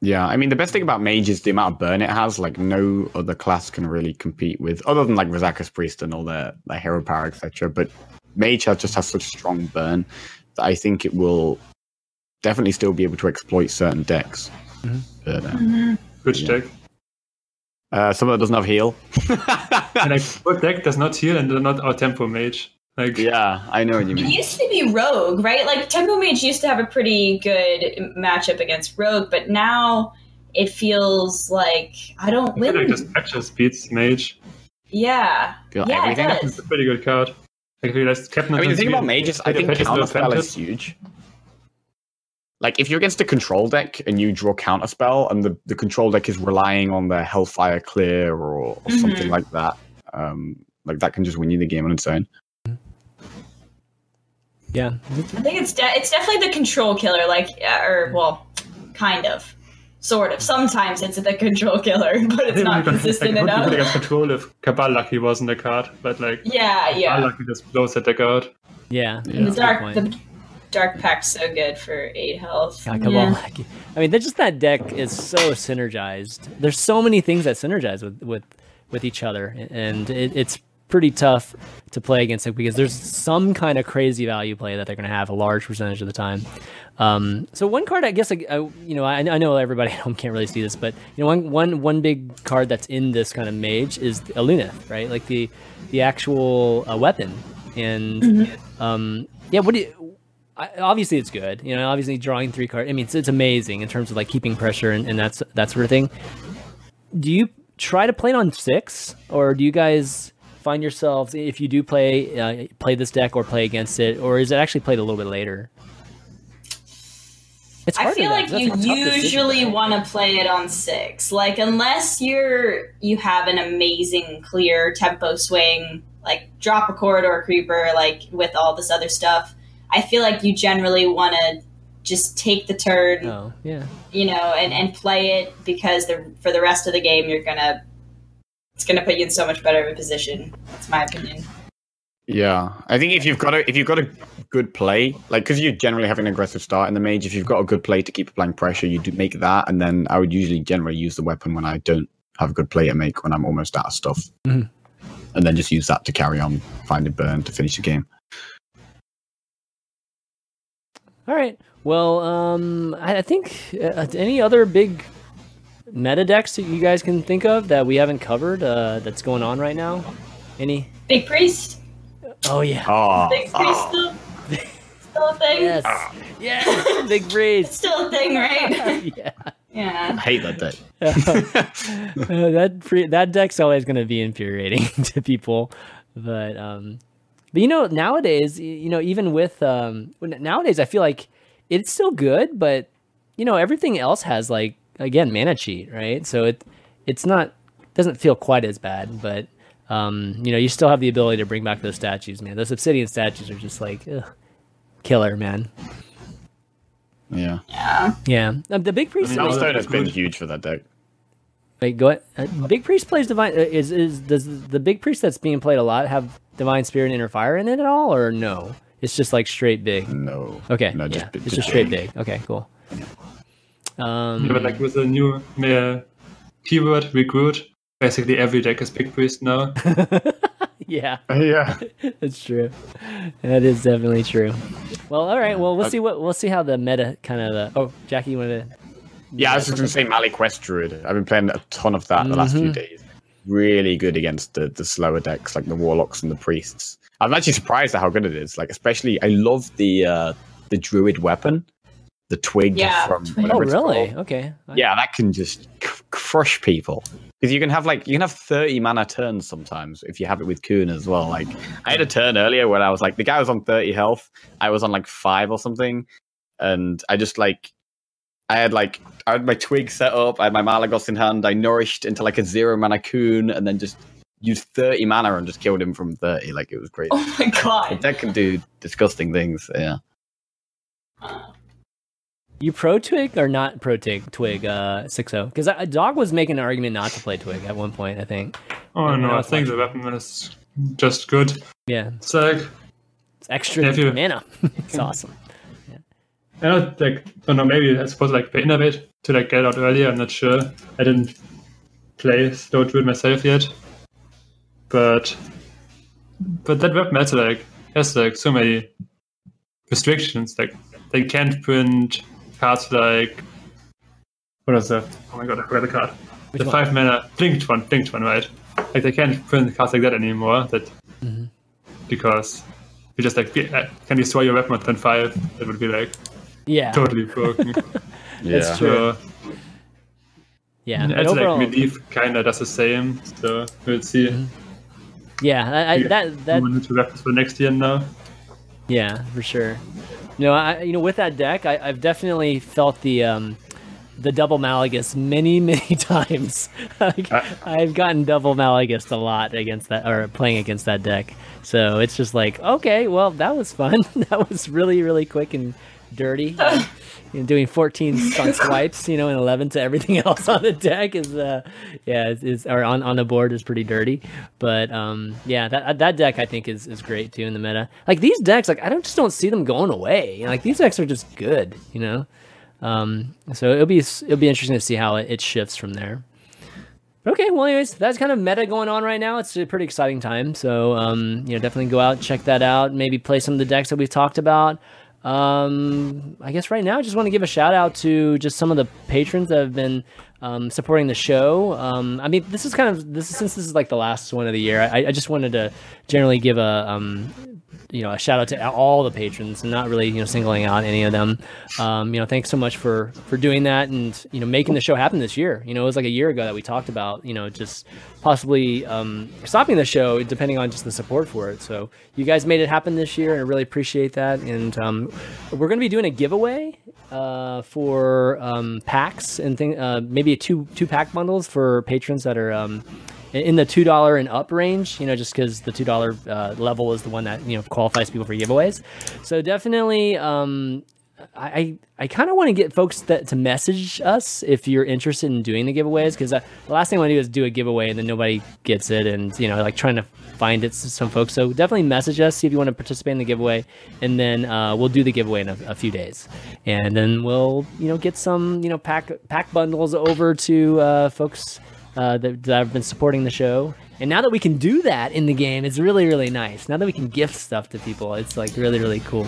Yeah, I mean the best thing about mage is the amount of burn it has. Like no other class can really compete with, other than like Razakus Priest and all their their hero power, etc. But mage has just has such strong burn that I think it will definitely still be able to exploit certain decks. Mhm. But, uh, Which Yeah. deck? uh, some that doesn't have heal. *laughs* And like, what deck does not heal and they're not our tempo mage? Like, yeah, I know what you mean. It mean. used to be Rogue, right? Like Tempo Mage used to have a pretty good matchup against Rogue, but now it feels like I don't I feel win. like this matches beats mage. yeah, Feel yeah, everything. it It's a pretty good card. Like, we Captain I mean, the of thing about Sweden mage is I think Pegasus counterspell Phantom. is huge. Like if you're against a control deck and you draw counterspell, and the, the control deck is relying on their Hellfire Clear or, or something Mhm. like that, um, like that can just win you the game on its own. Yeah. I think it's de- it's definitely the control killer, like uh, or well, kind of, sort of. Sometimes it's the control killer, *laughs* but it's not *laughs* consistent like, enough. Like, against control if Kabal Lackey wasn't a card, but like Yeah, Cabal yeah. Lucky just blows that deck out. Yeah. Yeah. And the dark the dark pact's so good for eight health. God, come Yeah. on. I mean, they're just that deck is so synergized. There's so many things that synergize with with with each other, and it, it's pretty tough to play against it because there's some kind of crazy value play that they're going to have a large percentage of the time. Um, so one card, I guess, I, I- you know, I, I know everybody *laughs* at home can't really see this, but you know, one one one big card that's in this kind of mage is a right? Like the the actual uh, weapon, and um, yeah, what do you? I, obviously it's good. You know, obviously drawing three cards. I mean, it's, it's amazing in terms of like keeping pressure and, and that's that sort of thing. Do you try to play it on six, or do you guys find yourselves if you do play uh, play this deck or play against it, or is it actually played a little bit later? It's I feel like you a tough decision, usually want to play it on six. Like unless you're you have an amazing clear tempo swing, like drop a corridor creeper, like with all this other stuff. I feel like you generally want to just take the turn, Oh yeah, you know, and, and play it because the for the rest of the game you're gonna it's gonna put you in so much better of a position. That's my opinion. Yeah, I think if you've got a if you've got a good play, like because you generally have an aggressive start in the mage, if you've got a good play to keep applying pressure, you do make that, and then I would usually generally use the weapon when I don't have a good play to make when I'm almost out of stuff, Mhm. and then just use that to carry on find finding burn to finish the game. All right. Well, um, I, I think uh, any other big meta decks that you guys can think of that we haven't covered uh, that's going on right now? Any? Big priest, Oh yeah. Oh, big priest still, still a thing. Yes. Yes. Big priest. It's still a thing, right? *laughs* yeah. yeah. I hate that deck. *laughs* Uh, that pre- that deck's always going to be infuriating *laughs* to people, but um, but you know nowadays, you know even with um nowadays I feel like it's still good, but you know everything else has like again mana cheat, right? So it it's not doesn't feel quite as bad, but um you know you still have the ability to bring back those statues, man. Those obsidian statues are just like ugh, killer, man. yeah, Yeah. Yeah, Um, the big priest. I mean, is- has been huge for that deck. Wait, go ahead. Uh, Big Priest plays divine. Uh, is is does the Big Priest that's being played a lot have divine spirit and inner fire in it at all, or no? It's just like straight big. No, Okay, no, yeah, just, it's just straight big. Okay, cool. Um, Yeah, but like with the new uh, keyword recruit, basically every deck is big priest now. *laughs* yeah, *laughs* yeah. *laughs* that's true. That is definitely true. Well, all right. Well, we'll see what we'll see how the meta kind of. Uh, oh, Jackie, you wanted to? Yeah, I was just going to say Mali Quest Druid. I've been playing a ton of that the last few Mhm. days. Really good against the, the slower decks like the Warlocks and the Priests. I'm actually surprised at how good it is. Like, especially, I love the uh, the Druid weapon, the twig Yeah, from. twig. Oh, whatever it's really? called. Okay. Yeah, that can just c- crush people. Because you can have like you can have 30 mana turns sometimes if you have it with Kun as well. Like I had a turn earlier where I was like the guy was on 30 health, I was on like five or something, and I just like I had like I had my twig set up, I had my Malygos in hand, I nourished into like a zero mana Kun, and then just used 30 mana and just killed him from 30. Like it was great. Oh my god. deck can do disgusting things. Yeah. You pro twig or not pro twig? Twig uh, six zero because a Dog was making an argument not to play twig at one point. I think. Oh Yeah, no, I that's think the weapon is just good. Yeah, It's like it's extra Yeah, if you- mana. *laughs* it's awesome. Yeah. I don't like don't know, maybe I suppose like the Innervate to like get out earlier. I'm not sure. I didn't play Slow Druid myself yet, but but that web meta like has like so many restrictions. Like they can't print cards like what is that? Oh my god, I forgot the card. Which the one? five mana Blingtron, blinked one, right? Like they can't print cards like that anymore. That Mm-hmm. because you just like be- uh, can destroy your weapon on turn five. That would be like Yeah, totally *laughs* broken. Yeah. that's true. so yeah. But it's overall, like Medivh kind of does the same. So we'll see. Mm-hmm. yeah, I, I, that that Moving into weapons for next year now. Yeah, for sure. You know, I you know with that deck, I, I've definitely felt the um, the double Malygos many *laughs* many times. like, Uh, I've gotten double Malygos a lot against that or playing against that deck. So it's just like, okay, well that was fun. *laughs* that was really really quick and dirty. *laughs* you know, doing 14 *laughs* on swipes, you know, and 11 to everything *laughs* else on the deck is, uh, yeah, is, is or on, on the board is pretty dirty. But um, yeah, that that deck I think is, is great too in the meta. Like these decks, like I don't just don't see them going away. Like these decks are just good, you know. Um, so it'll be it'll be interesting to see how it, it shifts from there. Okay, well, anyways, that's kind of meta going on right now. It's a pretty exciting time. So, um, you know, definitely go out, check that out, maybe play some of the decks that we've talked about. Um, I guess right now, I just want to give a shout out to just some of the patrons that have been um, supporting the show. Um, I mean, this is kind of this is, since this is like the last one of the year. I, I just wanted to generally give a um, you know a shout out to all the patrons and not really you know singling out any of them um, you know thanks so much for for doing that and you know making the show happen this year you know it was like a year ago that we talked about you know just possibly um, stopping the show depending on just the support for it so you guys made it happen this year and I really appreciate that and um, we're going to be doing a giveaway uh, for packs and thing uh, maybe two two pack bundles for patrons that are um, in the two dollar and up range. You know, just because the two dollar uh, level is the one that you know qualifies people for giveaways. So definitely, um, I I kind of want to get folks that to message us if you're interested in doing the giveaways because the last thing I want to do is do a giveaway and then nobody gets it and you know like trying to find it some folks. So definitely message us see if you want to participate in the giveaway and then uh, we'll do the giveaway in a, a few days and then we'll you know get some you know pack pack bundles over to uh, folks uh, that, that have been supporting the show. And now that we can do that in the game, it's really, really nice. Now that we can gift stuff to people, it's like really, really cool.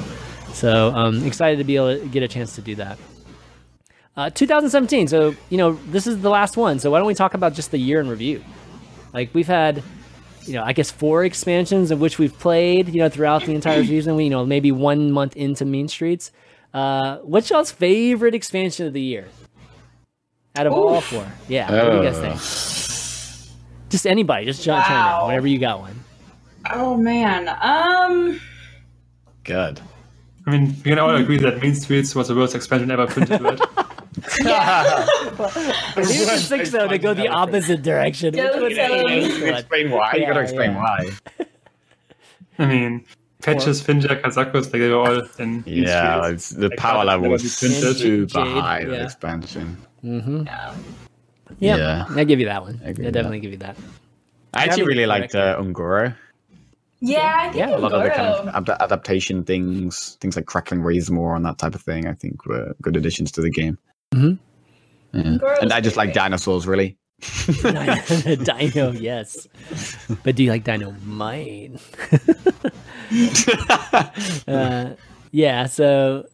So um, excited to be able to get a chance to do that. Uh, 2017. So you know this is the last one. So why don't we talk about just the year in review? Like we've had, you know, I guess four expansions of which we've played. You know, throughout the entire *clears throat* season. We you know maybe one month into Mean Streets. Uh, what's y'all's favorite expansion of the year? Out of all four, yeah. What do you guys Uh. think? Just anybody, just jump chime in whenever you got one. Oh man. Um. Good. I mean, we can all agree that Mean Streets was the worst expansion ever printed, *laughs* right? These are six though to go the opposite direction. Which Don't tell me. the worst one? explain why. you gotta explain yeah. why. I mean, Patches, Finja, Kazakus, like they were all in Yeah, it's, the Like, power level was be super Jade, high. Yeah. expansion. Mm-hmm. Yeah. Yep. Yeah. I give you that one. I agree with definitely give you that. I actually really liked uh, Ungoro. Yeah, I think Yeah, a A lot of the kind of ad- adaptation things, things like crackling Razormaw and that type of thing, I think were good additions to the game. Mhm. Yeah. And I just like dinosaurs, really. *laughs* Dino, *laughs* yes. But do you like Dino Mine? *laughs* uh, yeah, so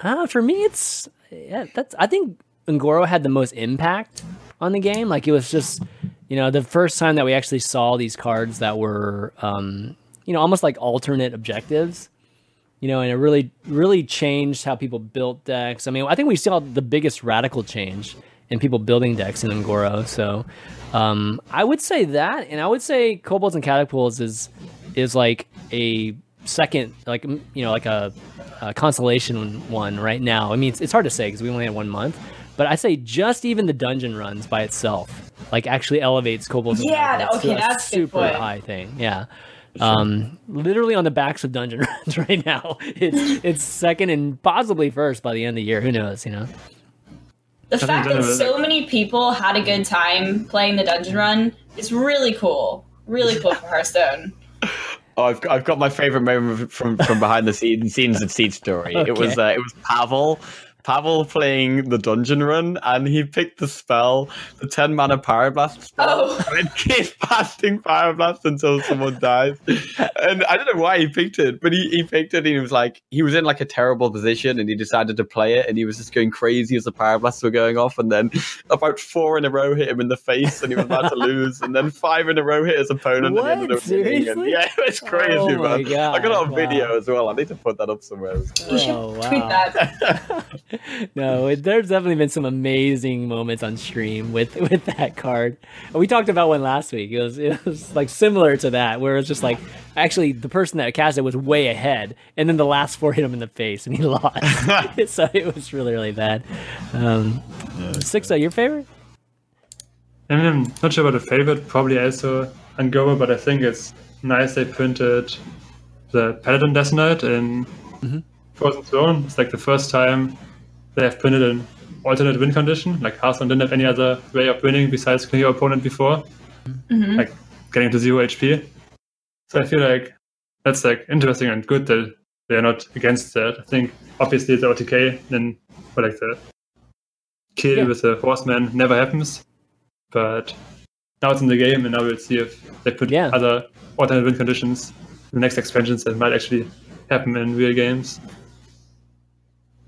uh, for me, it's yeah. That's I think Ngoro had the most impact on the game. Like it was just you know the first time that we actually saw these cards that were um, you know almost like alternate objectives. You know, and it really really changed how people built decks. I mean, I think we saw the biggest radical change in people building decks in Ngoro. So um, I would say that, and I would say Kobolds and Catapults is is like a second, like you know, like a, a consolation one right now. I mean, it's, it's hard to say because we only had one month, but I say just even the dungeon runs by itself, like actually elevates Kobolds. and Yeah, okay, that's super high thing. Yeah. Um, literally on the backs of dungeon *laughs* runs right now. It's it's second and possibly first by the end of the year. Who knows? You know. The think fact that that- so many people had a good time playing the dungeon run is really cool. Really cool for Hearthstone. *laughs* Oh, I've got, I've got my favorite moment from from behind the scenes scenes of Seat Story. It was uh, it was Pavel Pavel playing the dungeon run, and he picked the spell, the ten mana pyroblast spell, Oh. *laughs* and then keep casting pyroblast until someone dies. And I don't know why he picked it, but he, he picked it, and he was like, he was in like a terrible position, and he decided to play it, and he was just going crazy as the pyroblasts were going off, and then about four in a row hit him in the face, and he was about to lose, and then five in a row hit his opponent, and he ended What? up winning. And yeah, it was crazy, Oh man. God, I got it on wow. video as well. I need to put that up somewhere. You should Oh, tweet that. *laughs* *laughs* *laughs* no, it, there's definitely been some amazing moments on stream with *laughs* with that card. We talked about one last week. It was it was like similar to that, where it was just like actually the person that cast it was way ahead, and then the last four *laughs* hit him in the face, and he lost. so it was really really bad. Um, Sixo, your favorite? I mean, I'm not sure about a favorite, probably also Un'Goro, but I think it's nice they printed the Paladin Death Knight in Frozen Throne. It's like the first time they have printed an alternate win condition. Like Hearthstone didn't have any other way of winning besides killing your opponent before, mm-hmm. like getting to zero HP. So I feel like that's like interesting and good that they are not against that. I think obviously the OTK then or like the kill Yeah. with the horseman never happens. But now it's in the game and now we'll see if they put Yeah. other alternate win conditions in the next expansions that might actually happen in real games.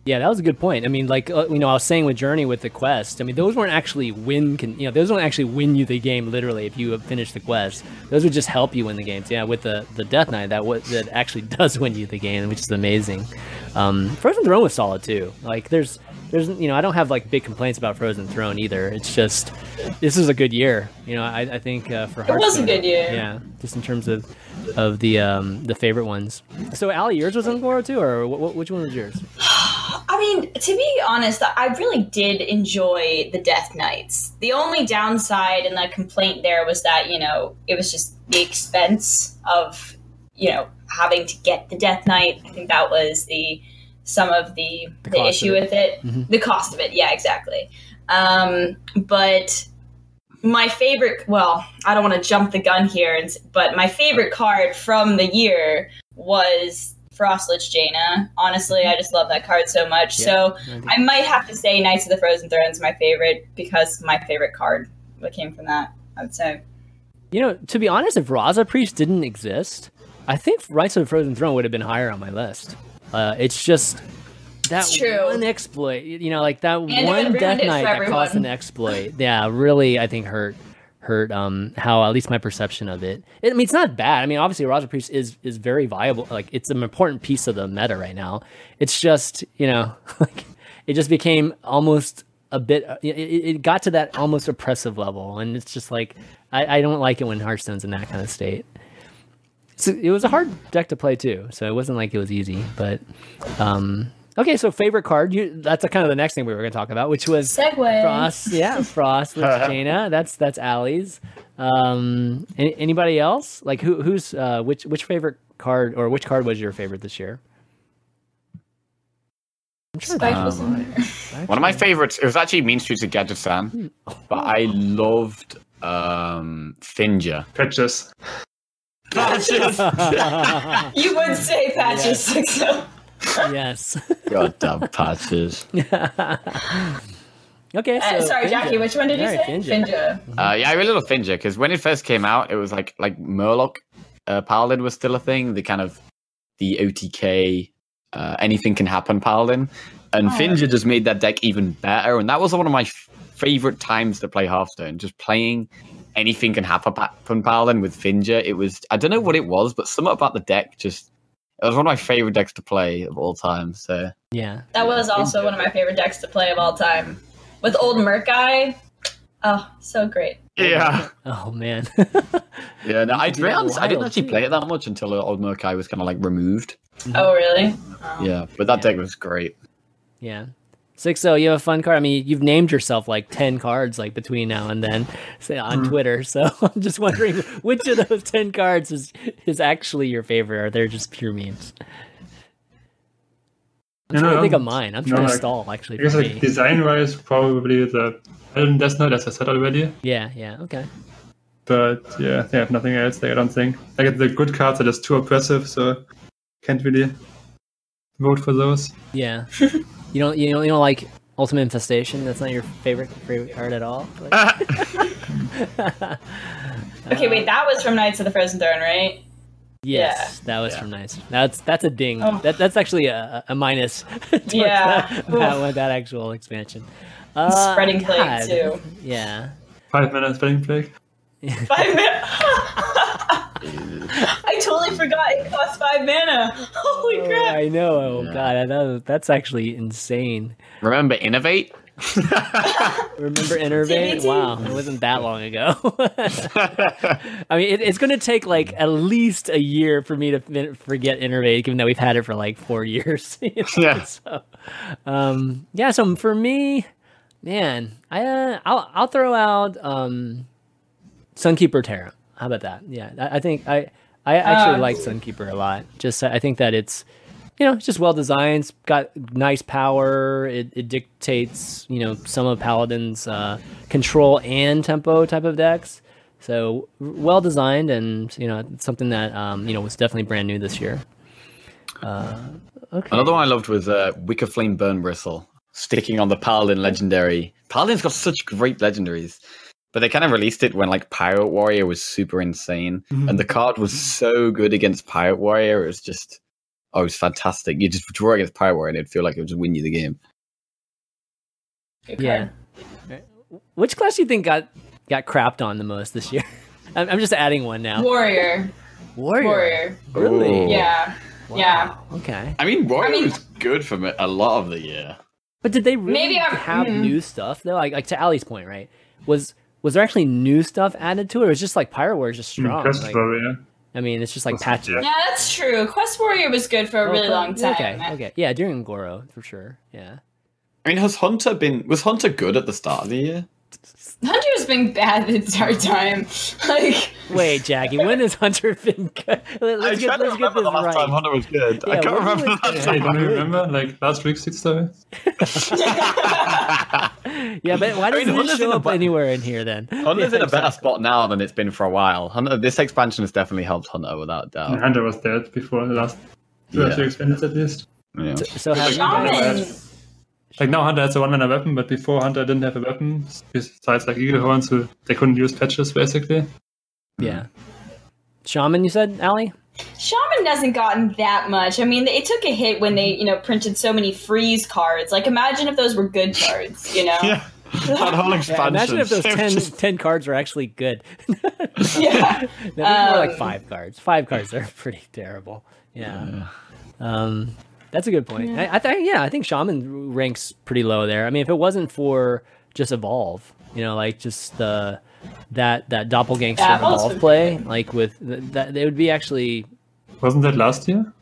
Yeah, that was a good point. I mean, like uh, you know, I was saying with Journey with the quest. I mean, those weren't actually win. Con- you know, those don't actually win you the game literally if you have finished the quest. Those would just help you win the games. Yeah, with the the Death Knight, that what that actually *laughs* does win you the game, which is amazing. Um, Frozen Throne was solid too. Like, there's there's you know, I don't have like big complaints about Frozen Throne either. It's just this is a good year. You know, I, I think uh, for It was a good year. Yeah, just in terms of of the um the favorite ones. So, Ali, yours was Un'Goro too, or wh- wh- which one was yours? *sighs* I mean, to be honest, I really did enjoy the Death Knights. The only downside and the complaint there was that, you know, it was just the expense of, you know, having to get the Death Knight. I think that was the some of the, The the, issue it. with it. Mhm. The cost of it, yeah, exactly. Um, but my favorite well i don't want to jump the gun here and, but my favorite card from the year was Frost Lich Jaina honestly i just love that card so much so I i might have to say knights of the frozen throne is my favorite because my favorite card what came from that i would say You know, to be honest, if Raza Priest didn't exist, I think Knights of the Frozen Throne would have been higher on my list. Uh, it's just that true. one exploit, you know, like that it one Death Knight that caused an exploit. Yeah, really, I think hurt hurt um how at least my perception of it. I mean, it's not bad. I mean, obviously, Raza Priest is is very viable. Like, it's an important piece of the meta right now. It's just you know, *laughs* like it just became almost a bit it, it it got to that almost oppressive level and it's just like I, I don't like it when hearthstone's in that kind of state so it was a hard deck to play too so it wasn't like it was easy but um okay so favorite card you that's a, kind of the next thing we were going to talk about which was segue frost. Yeah *laughs* frost with *laughs* Jaina. that's that's Allie's. Um any, anybody else? Like who who's uh which which favorite card or which card was your favorite this year? I'm trying to Um, One. of my favorites. It was actually Mean Streets of Gadgetzan, but I loved um Finja. Patches. *laughs* you would say patches six yes Goddamn patches. *laughs* okay so uh, sorry Finja. jackie which one did you All right, say Finja. finja Uh, yeah, I really love Finja because when it first came out, it was like like Murloc uh, Paladin was still a thing. The kind of the OTK uh, anything can happen Paladin, and Oh. Finja just made that deck even better. And that was one of my f- favorite times to play Hearthstone. Just playing anything can happen happen Paladin with Finja. It was I don't know what it mm. was, but something about the deck just it was one of my favorite decks to play of all time. So yeah That was also one of my favorite decks to play of all time. With old Murk-Eye. Oh, so great. yeah, oh man *laughs* yeah. No, I, You to could be do honest, I didn't actually too. play it that much until Old Murk-Eye was kind of like removed. Oh, really? Yeah, but that Yeah. deck was great. Yeah. Six oh, you have a fun card. I mean, you've named yourself like ten cards like between now and then, say on mm. Twitter. *laughs* So I'm just wondering which of those ten cards is is actually your favorite, or they're just pure memes. I'm You trying to think of um, mine. I'm no, trying to like- stall actually I guess for like design wise, probably the Paladin Death Knight, as I said already. Yeah, yeah, okay. But yeah, they have nothing else. Like, I don't think. Like the good cards are just too oppressive, so can't really vote for those. Yeah. *laughs* You don't you don't you don't like Ultimate Infestation? That's not your favorite favorite card at all. *laughs* *laughs* Okay, wait, that was from Knights of the Frozen Throne, right? Yes, that was Yeah. from Nice. That's that's a ding. Oh. That that's actually a, a minus. *laughs* Yeah. that, that, one- that actual expansion. Uh, Spreading Plague, God. too. Yeah. Five minutes spreading plague. Five mana. *laughs* I totally forgot it cost five mana. *laughs* Holy Oh, crap! I know. Oh Yeah. god, that, that's actually insane. Remember Innervate? *laughs* Remember Innervate? TBT. Wow, it wasn't that long ago. I mean, it, it's going to take like at least a year for me to fin- forget Innervate, given that we've had it for like four years. you know? Yeah. So, um, yeah. So for me, man, I uh, I'll I'll throw out um, Sunkeeper Tarim. How about that? Yeah, I, I think I I actually Uh, like Sunkeeper a lot. Just I think that it's you know, it's just well designed. It's got nice power. It, it dictates, you know, some of Paladin's uh, control and tempo type of decks. So well designed, and you know, it's something that um, you know was definitely brand new this year. Uh, okay. Another one I loved was uh, Wickerflame Burnbristle, sticking on the Paladin legendary. Paladin's got such great legendaries, but they kind of released it when like Pirate Warrior was super insane, Mhm. and the card was so good against Pirate Warrior. It was just, oh, it was fantastic. You just draw against Pirate Warrior, and it'd feel like it would just win you the game. Good Yeah. Which class do you think got got crapped on the most this year? *laughs* I'm, I'm just adding one now. Warrior. Warrior. Warrior. Really? Ooh. Yeah. Yeah. Okay. I mean, Warrior I mean- was good for a lot of the year. But did they really Maybe I'm- have mm. new stuff though? Like, like to Ali's point, right? Was was there actually new stuff added to it, or was it just like Pirate War is just hmm, strong? Quest Like, Warrior. I mean, it's just like Was- patches. yeah. Yeah, that's true. Quest Warrior was good for a oh, really long time. Okay, okay, yeah, during Goro for sure. Yeah, I mean, has Hunter been was Hunter good at the start of the year? Hunter's been bad the entire time. Like, wait, Jackie, when has Hunter been good? Let- Let's get, let's get this right. Hunter was good. Yeah, I can't remember was- the last time. don't you *laughs* remember like last week's seat story? *laughs* yeah, but why I mean, doesn't Hunter's it show up ba- anywhere in here then? Hunter's Yeah, in a better exactly. spot now than it's been for a while. Hunter, this expansion has definitely helped Hunter without a doubt. And Hunter was dead before the last two or Yeah. three expansions at least. Yeah. So have you Shaman. guys? Like now Hunter has a one mana weapon, but before Hunter didn't have a weapon. Besides like Eagle Horns, who they couldn't use patches basically. Yeah, Shaman, you said, Ali? Shaman hasn't gotten that much. I mean, it took a hit when they, you know, printed so many freeze cards. Like, imagine if those were good cards, you know? Yeah. *laughs* That whole Yeah, expansion. imagine if those it 10, just- 10 cards are actually good. *laughs* *laughs* Yeah. That'd be more like Um, five cards. Five cards are pretty terrible. Yeah. Um, that's a good point. I, I think yeah, I think Shaman ranks pretty low there. I mean, if it wasn't for just evolve, you know, like just the that that doppelganger Yeah, evolve play, good. like with that, they would be actually. Wasn't that last year?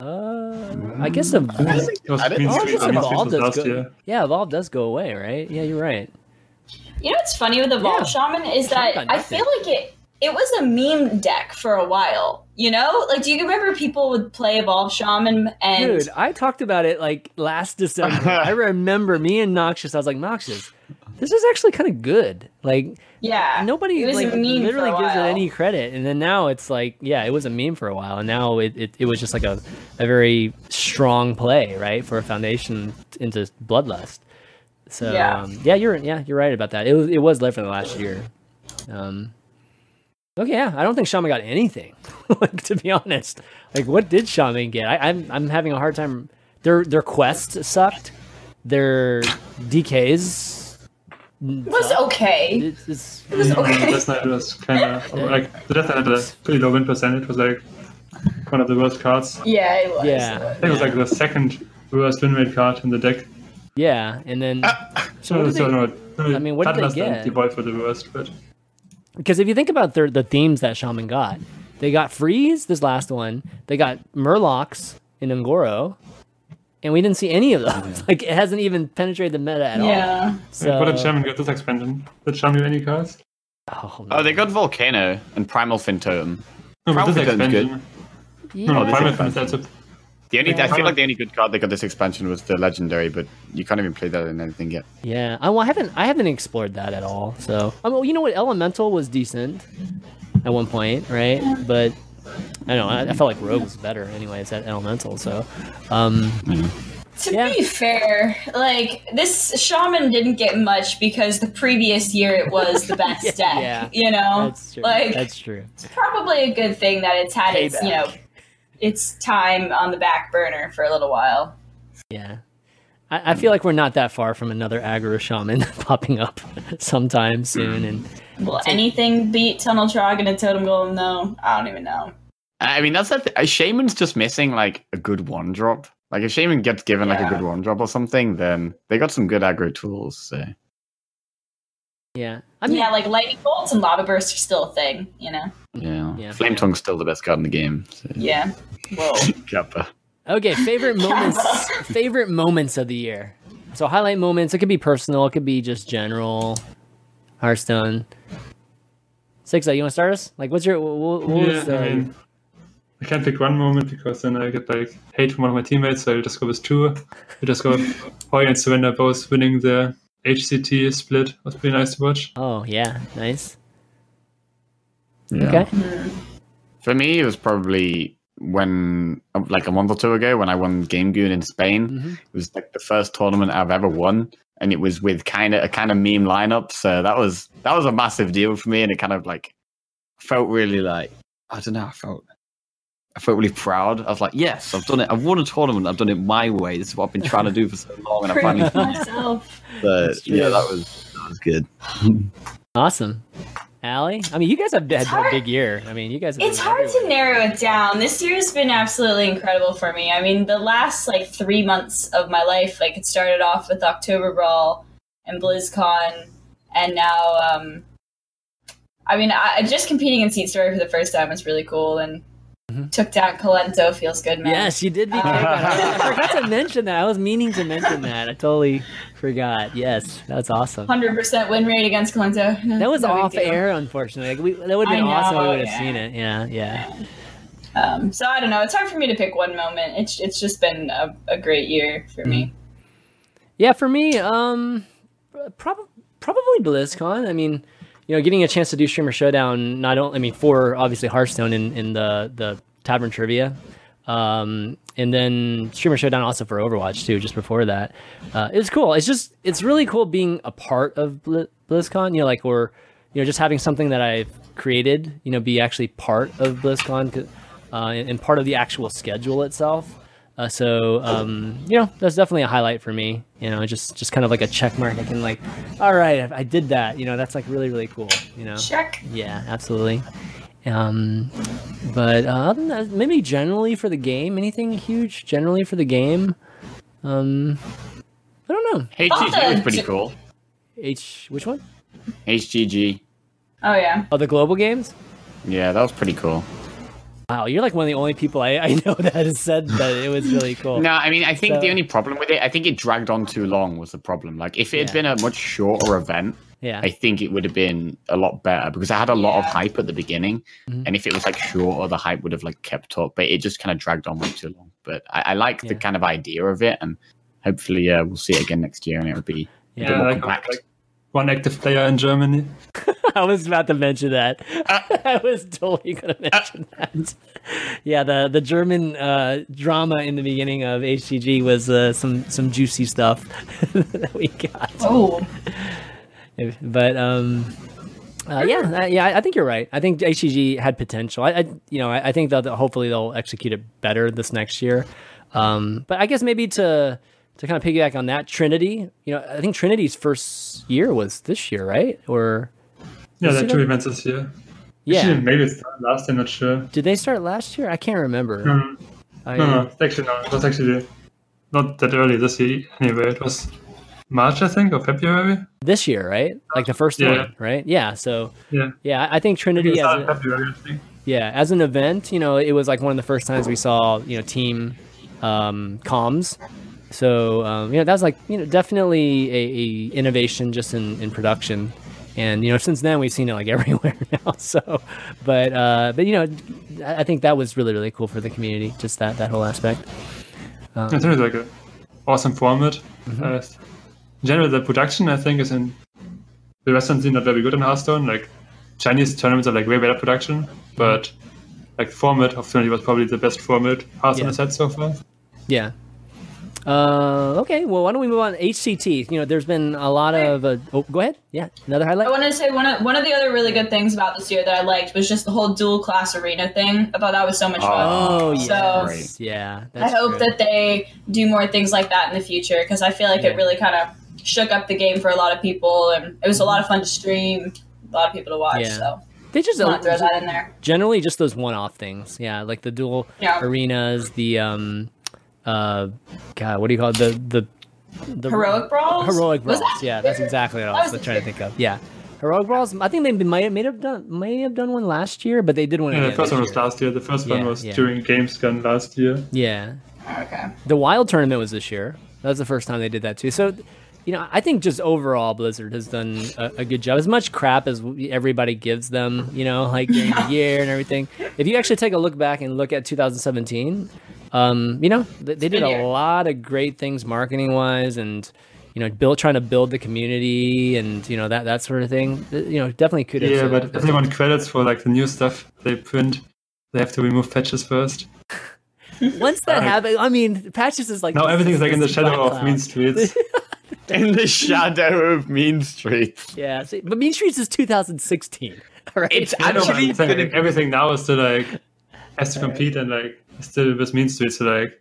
Uh, I guess the It was I didn't Mean know Streets- that Mean evolve does go. year. Yeah, evolve does go away, right? Yeah, you're right. You know what's funny with Evolve Yeah. Shaman is that I nothing. feel like it it was a meme deck for a while. You know, like do you remember people would play Evolve Shaman and Dude, I talked about it like last December. *laughs* I remember me and Noxious. I was like, Noxious, this is actually kind of good. Like yeah, nobody it was like a meme literally gives it any credit, and then now it's like, yeah, it was a meme for a while, and now it, it, it was just like a, a very strong play, right, for a foundation into bloodlust. So Yeah. um, yeah, you're yeah you're right about that. It was it was left for the last year. Um, okay, yeah, I don't think Shaman got anything. *laughs* like to be honest, like what did Shaman get? I, I'm I'm having a hard time. Their their quests sucked. Their DKs It was okay. it's, it's, It was Mm, okay. Death Knight was kind of like the Death Knight had a pretty low win percentage. Was like one of the worst cards. Yeah, it was. Yeah. I think it was like the second worst win rate card in the deck. yeah, and then so No, what did so they- no, no, I mean, what did they Atlas and get? Devoid were the worst, but because if you think about the the themes that Shaman got, they got freeze this last one. They got Murlocs in Ungoro, and we didn't see any of those. *laughs* like it hasn't even penetrated the meta at all. Yeah. So what did Shaman get this expansion? Did Shaman get any cards? oh, Oh, they got Volcano and Primal Fin Totem. No, but this Primal Fin's good. Yeah. No, oh, this Primal expansion. Fin, that's a The only I feel like the only good card they got this expansion was the legendary, but you can't even play that in anything yet. Yeah, I, well, I haven't I haven't explored that at all. So, I mean, you know what? Elemental was decent at one point, right? But I don't know. I, I felt like Rogue was better, anyways, at Elemental. So, um, To Yeah. be fair, like this shaman didn't get much because the previous year it was the *laughs* best Yeah, deck. yeah. You know, That's true. like That's true. it's probably a good thing that it's had its you know its time on the back burner for a little while. Yeah. I, I feel like we're not that far from another aggro shaman *laughs* popping up *laughs* sometime soon. And Will anything beat Tunnel Trog and a Totem Golem though? I don't even know. I mean, that's the th- a shaman's just missing like a good one drop. Like if shaman gets given like a good one drop or something, then they got some good aggro tools. So yeah, I mean, yeah, like lightning bolts and lava bursts are still a thing, you know. yeah, Yeah. flame tongue's still the best card in the game. So. Yeah. Whoa. *laughs* Kappa. okay. Favorite moments. favorite moments of the year. So highlight moments. It could be personal. It could be just general. Hearthstone. Sixo, you want to start us? Like, what's your what, what yeah, was, uh, I mean, I can't pick one moment because then I get like hate from one of my teammates. So I'll just go with two. I just go with *laughs* Hoej and Surrender both winning the HCT split. was pretty nice to watch. Oh yeah, nice. Yeah. Okay. For me, it was probably when, like a month or two ago, when I won Game Goon in Spain. Mhm. It was like the first tournament I've ever won, and it was with kind of a kind of meme lineup. So that was that was a massive deal for me, and it kind of like felt really like I don't know. I felt I felt really proud. I was like, yes, I've done it. I've won a tournament. I've done it my way. This is what I've been trying to do for so long, and I *laughs* finally. myself. But That's yeah, that was that was good. *laughs* Awesome. Allie, I mean, you guys have had a big year. I mean, you guys. Have It's hard to narrow it down. This year's been absolutely incredible for me. I mean, the last like three months of my life, like it started off with October Brawl and BlizzCon, and now, um, I mean, I, just competing in Seat Story for the first time was really cool, and Mhm. took down Calento feels good, man. Yes, you did. Beat Uh, I forgot to *laughs* mention that. I was meaning to mention that. I totally forgot. Yes, that's awesome. hundred percent win rate against Calento. *laughs* That was No off air, unfortunately. Like, we, that would have been awesome. if We would have yeah. seen it. Yeah, yeah. Um, so I don't know. It's hard for me to pick one moment. It's it's just been a, a great year for me. Yeah, for me, um, probably probably BlizzCon. I mean, you know, getting a chance to do streamer showdown. Not only, I mean, for obviously Hearthstone in in the the tavern trivia, um, and then streamer showdown also for Overwatch too. Just before that, uh, it was cool. It's just it's really cool being a part of Bli- BlizzCon. You know, like or you know, just having something that I've created. You know, be actually part of BlizzCon Uh, and, and part of the actual schedule itself. Uh, so um, you know, that's definitely a highlight for me. You know, just just kind of like a check mark. I can like, all right, I, I did that. You know, that's like really really cool. You know, Check. yeah, absolutely. Um, but uh, other than that, maybe generally for the game, anything huge generally for the game. Um, I don't know. HGG was pretty cool. H, which one? HGG, Oh yeah. Oh, the global games. yeah, that was pretty cool. Wow, you're like one of the only people I, I know *laughs* that has said that it was really cool. No, I mean, I think So- the only problem with it, I think it dragged on too long was the problem. Like, if it had Yeah. been a much shorter event, Yeah, I think it would have been a lot better because I had a lot of hype at the beginning, Mhm. and if it was like shorter, the hype would have like kept up. But it just kind of dragged on way too long. But I, I like the kind of idea of it, and hopefully, uh, we'll see it again next year, and it'll be a Yeah, bit more like, compact. like one active player in Germany. *laughs* I was about to mention that. *laughs* I was totally going to mention that. Yeah, the the German uh, drama in the beginning of HGG was uh, some some juicy stuff *laughs* that we got. Oh. But um, uh, yeah, uh, yeah, I- I think you're right. I think HGG had potential. I, I you know, I, I think that hopefully they'll execute it better this next year. Um, but I guess maybe to to kind of piggyback on that, Trinity. You know, I think Trinity's first year was this year, right? Or Yeah, Is there it are two events this year. yeah, Actually, maybe it's last year, not sure. Did they start last year? I can't remember. No, I, no, no, actually, no. It was actually not that early this year anyway. It was March, I think, or February. This year, right? Like the first Yeah. one, right? Yeah. So Yeah. yeah, I I think I think Trinity as February, I think. yeah as an event, you know, it was like one of the first times we saw you know team um, comms. So um, you know that was like you know definitely a, a innovation just in, in production. And you know, since then we've seen it like *laughs* everywhere now. So, but uh, but you know, I I think that was really really cool for the community. Just that that whole aspect. Um, It's really like a awesome format. Mm-hmm. Uh, in general, the production I think is in the Western scene not very good in Hearthstone. Like Chinese tournaments are like way better production, but like format of Trinity was probably the best format Hearthstone Yeah. has had so far. Yeah. Uh, okay. Well, why don't we move on? To HCT. You know, there's been a lot of. Uh, oh, go ahead. Yeah, another highlight. I wanted to say one of one of the other really good things about this year that I liked was just the whole dual class arena thing. I thought that was so much fun. Oh So- yes, Great. yeah. I hope true. that they do more things like that in the future because I feel like Yeah. it really kind of shook up the game for a lot of people, and it was a lot of fun to stream, a lot of people to watch. Yeah. So they just just want throw that in there. generally just those one-off things. Yeah, like the dual Yeah. arenas, the um, uh, God, what do you call it? The the the Heroic brawls. heroic brawls. that- Yeah, that's exactly what I was, was trying to think of. Yeah, heroic brawls. I think they might may have done may have done one last year, but they did one Yeah, the first one was year. last year. The first Yeah, one was yeah. during Gamescom last year. Yeah, Okay. the wild tournament was this year. That was the first time they did that too. So, you know, I think just overall Blizzard has done a, a good job. As much crap as everybody gives them, you know, like during the year and everything. If you actually take a look back and look at 2017, um, you know, they, they did a year. lot of great things marketing wise and. You know, build trying to build the community and you know that that sort of thing. You know, definitely kudos. Yeah, but if they want credits for like the new stuff they print, they have to remove patches first. *laughs* once that Uh, happens, I mean, patches is like Now everything is like in the shadow of cloud. Mean Streets. *laughs* In the shadow of Mean Streets. Yeah, see, but Mean Streets is 2016. All *laughs* right, It's I know, but actually I'm saying, gonna like, everything now is still like has to compete and like still with Mean Streets. So like,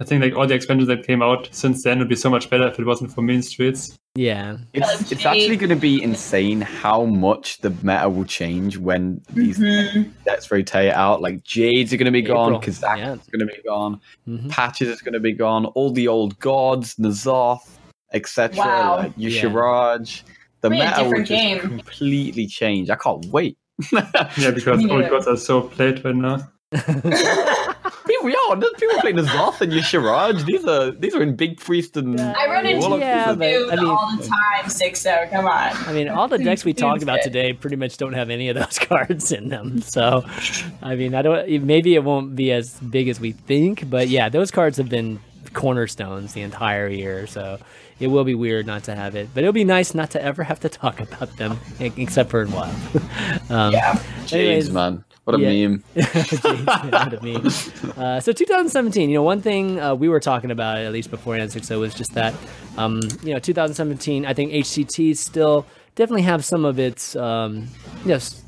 I think like all the expansions that came out since then would be so much better if it wasn't for Mean Streets. yeah, It's, it's actually going to be insane how much the meta will change when these sets rotate out. Like Jades are going to be gone, April, Kazakus yeah. is going to be gone, Mhm. Patches is going to be gone, all the old gods, N'Zoth, etc. Wow. Like Y'Shaarj. The Really meta will just game. completely change. I can't wait. *laughs* Yeah, because Me all neither. gods are so played right uh, *laughs* now. People, yeah, there's people playing N'Zoth and Y'Shaarj. These are these are in Big Priest and I run into Yeah, but- I mean- all the time, Sixo come on. I mean, all the *laughs* decks we talked about today pretty much don't have any of those cards in them. So, I mean, I don't. Maybe it won't be as big as we think, but yeah, those cards have been cornerstones the entire year. So, it will be weird not to have it, but it'll be nice not to ever have to talk about them, except for in WoW. *laughs* um, Yeah. Jades, man. What a Yeah. meme. *laughs* What a meme. Uh, so 2017, you know, one thing uh, we were talking about at least before N60 was just that, um, you know, 2017. I think HCT still definitely have some of its, um, yes,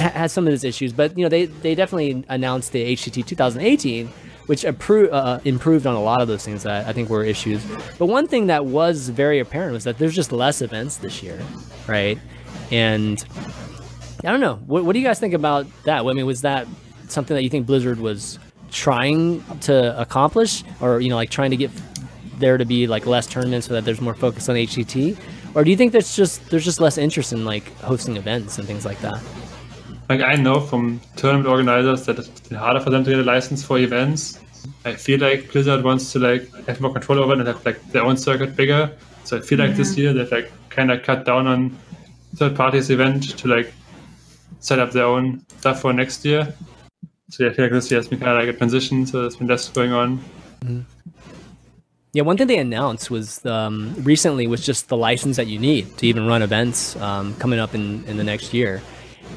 ha- has some of its issues, but you know, they they definitely announced the HCT 2018. Which appro- uh, improved on a lot of those things that I think were issues. But one thing that was very apparent was that there's just less events this year, right? And I don't know. What, what do you guys think about that? I mean, was that something that you think Blizzard was trying to accomplish, or you know, like trying to get there to be like less tournaments so that there's more focus on HCT, or do you think there's just there's just less interest in like hosting events and things like that? Like I know from tournament organizers that it's harder for them to get a license for events. I feel like Blizzard wants to like have more control over it and have like their own circuit bigger. So I feel like this year they've like kind of cut down on third parties event to like set up their own stuff for next year. So yeah, I feel like this year has been kind of like a transition. So there's been less going on. Yeah, one thing they announced was um, recently was just the license that you need to even run events um, coming up in, in the next year,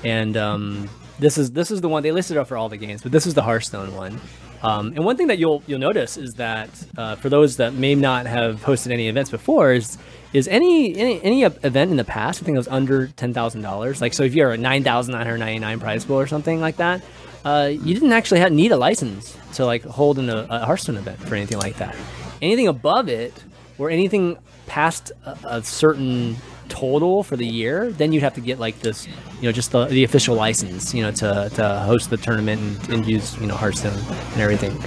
and um, this is this is the one they listed up for all the games, but this is the Hearthstone one. Um, and one thing that you'll you'll notice is that uh, for those that may not have hosted any events before is is any any any event in the past I think it was under ten thousand dollars like so if you're a nine thousand nine hundred ninety nine prize pool or something like that uh, you didn't actually have, need a license to like hold an, a, a Hearthstone event for anything like that anything above it or anything past a, a certain total for the year, then you'd have to get like this, you know, just the, the official license, you know, to, to host the tournament and, and use, you know, Hearthstone and everything.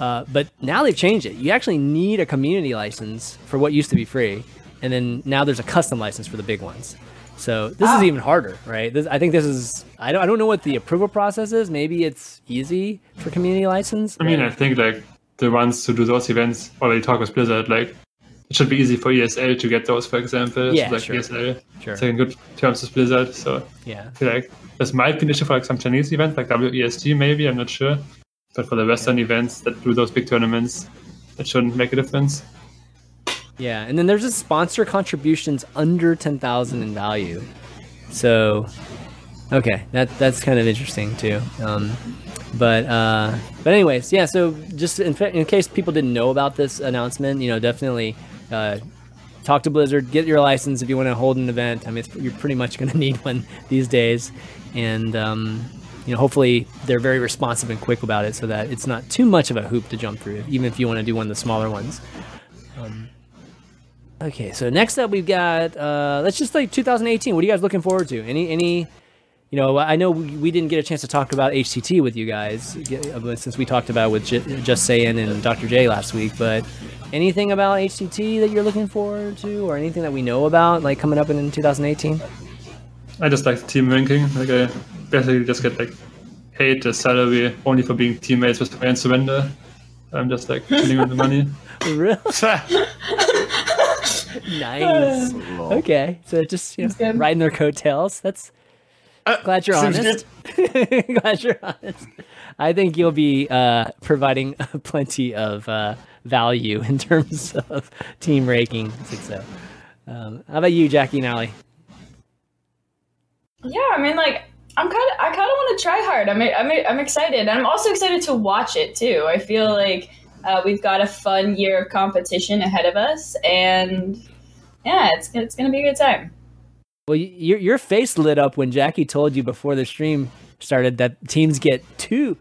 Uh, but now they've changed it. You actually need a community license for what used to be free. And then now there's a custom license for the big ones. So this is even harder, right? This, I think this is, I don't, I don't know what the approval process is. Maybe it's easy for community license. I mean, I think like the ones to do those events already talk with Blizzard. Like it should be easy for ESL to get those, for example. Yeah, so, like sure. ESL Sure. it's like in good terms with Blizzard. So yeah. I feel like this might be an issue for like some Chinese events, like WESG maybe. I'm not sure, but for the Western events that do those big tournaments, it shouldn't make a difference. Yeah, and then there's just sponsor contributions under ten thousand in value. So, okay, that that's kind of interesting too. Um, but uh, but anyways, yeah. So just in, fa- in case people didn't know about this announcement, you know, definitely uh, talk to Blizzard, get your license if you want to hold an event. I mean, you're pretty much going *laughs* to need one these days, and um, you know, hopefully they're very responsive and quick about it, so that it's not too much of a hoop to jump through, even if you want to do one of the smaller ones. Um, okay, so next up we've got uh, let's just like 2018. What are you guys looking forward to? Any any you know, I know we, we didn't get a chance to talk about HCT with you guys uh, since we talked about with J- Just Saying and Dr. J last week. But anything about HCT that you're looking forward to, or anything that we know about, like coming up in, in 2018? I just like the team ranking. Like I basically just get like paid the salary only for being teammates with and surrender. I'm just like chilling with the money. *laughs* Really? *laughs* nice. Okay, so just you know, riding their coattails. That's glad you're honest. *laughs* glad you're honest. I think you'll be uh, providing *laughs* plenty of uh, value in terms *laughs* of team ranking success. Um, how about you, Jackie and Allie? Yeah, I mean, like, I'm kind of, I kind of want to try hard. I'm, I'm, I'm excited, and I'm also excited to watch it too. I feel like uh, we've got a fun year of competition ahead of us, and yeah, it's it's gonna be a good time. Well, your your face lit up when Jackie told you before the stream started that teams get two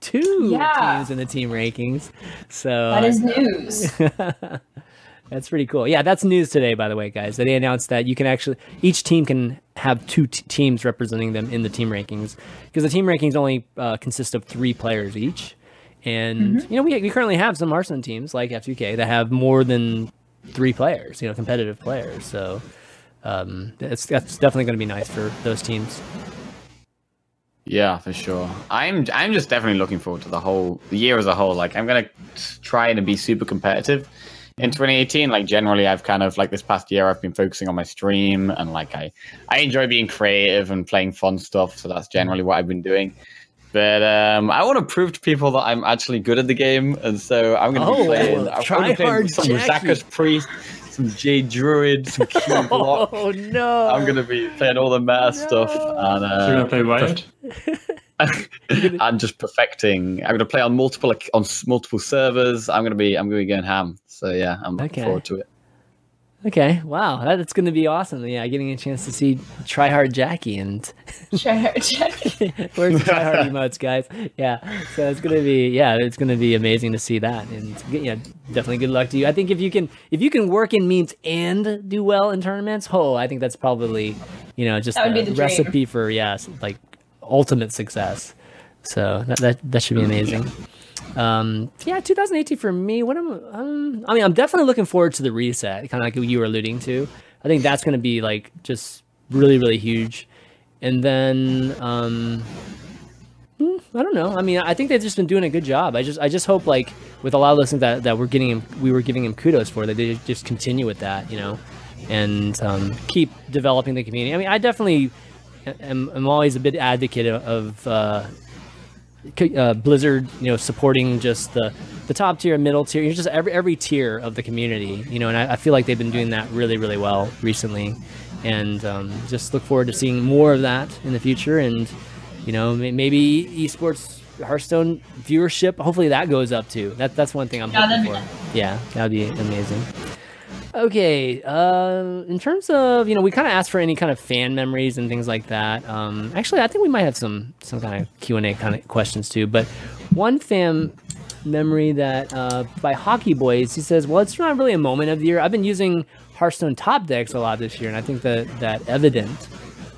two Yeah. teams in the team rankings. So That is news. *laughs* That's pretty cool. Yeah, that's news today, by the way, guys. They announced that you can actually each team can have two t- teams representing them in the team rankings because the team rankings only uh, consist of three players each, and you know we, we currently have some Hearthstone teams like F2K that have more than three players, you know, competitive players. So um, that's that's definitely going to be nice for those teams. Yeah, for sure. I'm I'm just definitely looking forward to the whole the year as a whole. Like I'm gonna try and be super competitive in 2018. Like generally, I've kind of like this past year, I've been focusing on my stream and like I I enjoy being creative and playing fun stuff. So that's generally what I've been doing. But um, I want to prove to people that I'm actually good at the game, and so I'm going to Oh, be playing. I'm try gonna be playing some Jackie. Priest, some Jade Druid, some Q *laughs* Block. Oh no! I'm going to be playing all the meta stuff, and So uh, you're gonna play Riot? and *laughs* just perfecting. I'm going to play on multiple on multiple servers. I'm going to be I'm going to be going ham. So yeah, I'm looking Okay. forward to it. Okay, wow, that- that's going to be awesome. Yeah, getting a chance to see Tryhard Jackie and *laughs* Try hard. Jackie. *laughs* Where's the tryhard emotes, guys? Yeah, so it's gonna be yeah, it's gonna be amazing to see that, and yeah, definitely good luck to you. I think if you can if you can work in memes and do well in tournaments, oh, I think that's probably you know just a the dream. recipe for yes, like ultimate success. So that that, that should be amazing. Um, yeah, 2018 for me. What am um, I mean? I'm definitely looking forward to the reset, kind of like you were alluding to. I think that's going to be like just really, really huge. And then um, hmm, I don't know. I mean, I think they've just been doing a good job. I just, I just hope like with a lot of those things that, that we're getting him, we were giving him kudos for that they just continue with that, you know, and um, keep developing the community. I mean, I definitely am, am always a bit advocate of. uh, uh, Blizzard, you know, supporting just the the top tier, middle tier, you know, just every every tier of the community, you know, and I, I feel like they've been doing that really, really well recently, and um, just look forward to seeing more of that in the future, and you know, maybe esports Hearthstone viewership, hopefully that goes up too. That that's one thing I'm Yeah, hoping for. be Yeah, that'd be amazing. Okay, uh, in terms of you know, we kind of asked for any kind of fan memories and things like that. Um, actually, I think we might have some some kind of Q and A kind of questions too. But one fan memory that uh, by Hockey Boys, he says, "Well, it's not really a moment of the year. I've been using Hearthstone top decks a lot this year, and I think that that evident."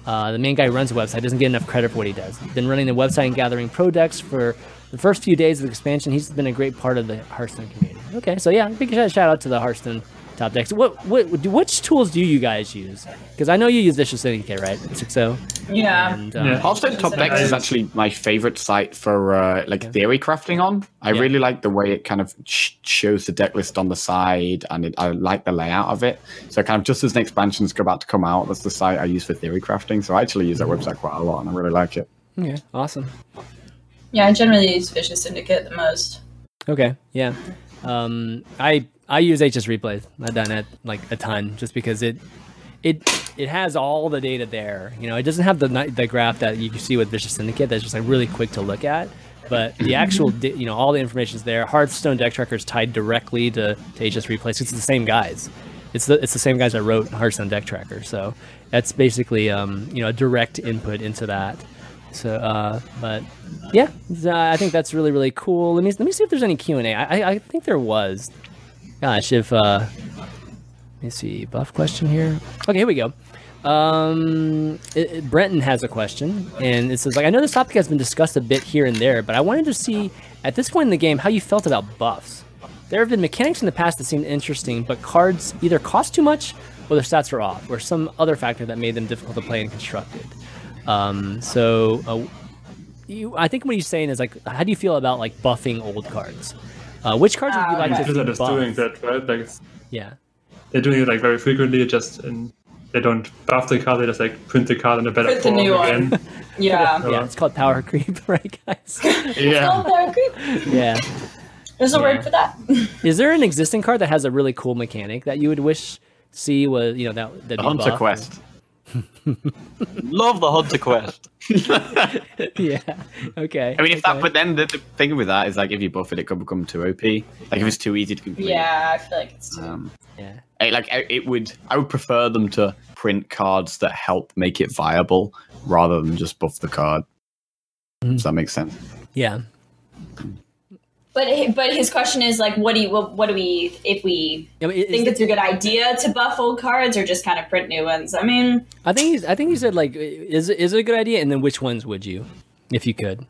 Uh, the main guy runs the website doesn't get enough credit for what he does. Been running the website and gathering pro decks for the first few days of expansion. He's been a great part of the Hearthstone community. Okay, so yeah, big shout out to the Hearthstone top decks. What what which tools do you guys use? Because I know you use Vicious Syndicate, right? Sixo. Yeah. And um, Yeah. Hearthstone Top Decks is actually my favorite site for uh, like theory crafting on. I Yeah. really like the way it kind of sh- shows the deck list on the side, and it, I like the layout of it. So kind of just as an expansion's go about to come out, that's the site I use for theory crafting. So I actually use that website quite a lot, and I really like it. okay, awesome. Yeah, I generally use Vicious Syndicate the most. Okay, yeah. Um, I I use HS replays. I've done it like a ton, just because it it it has all the data there. You know, it doesn't have the the graph that you see with Vicious Syndicate. That's just like really quick to look at. but the actual di- you know all the information's there. Hearthstone deck tracker is tied directly to, to HS Replays. It's the same guys. It's the it's the same guys that wrote Hearthstone deck tracker. So that's basically um, you know a direct input into that. So, uh, but yeah, I think that's really really cool. Let me let me see if there's any Q and A. I I think there was. Gosh, if uh, let me see buff question here. Okay, here we go. Um, it, it- Brenton has a question, and it says like I know this topic has been discussed a bit here and there, but I wanted to see at this point in the game how you felt about buffs. There have been mechanics in the past that seemed interesting, but cards either cost too much, or their stats are off, or some other factor that made them difficult to play and constructed. Um, so, uh, you, I think what he's saying is like, how do you feel about like buffing old cards? Uh, which cards would you like to see Blizzard is doing that, right? Like Yeah. they're doing it like very frequently. Just in, they don't buff the card; they just like print the card in a better Print the form new one. again. *laughs* Yeah. *laughs* Yeah, it's called power creep, *laughs* right, guys? yeah, they're good. yeah. There's a Yeah. word for that. Is there an existing card that has a really cool mechanic that you would wish see was you know that that The Hunter Quest. Love the Hunter Quest. *laughs* yeah. Okay. I mean, if that, but then the, the thing with that is like if you buff it, it could become too OP. Like if it's too easy to complete. Yeah, I feel like it's too. Um, yeah. I- like I- it would, I would prefer them to print cards that help make it viable rather than just buff the card. Mhm. Does that make sense? Yeah. But but his question is like, what do you what, what do we if we I, mean, is think it's a good idea to buff old cards or just kind of print new ones? I mean, I think he's, I think he said like is it, is it a good idea and then which ones would you if you could?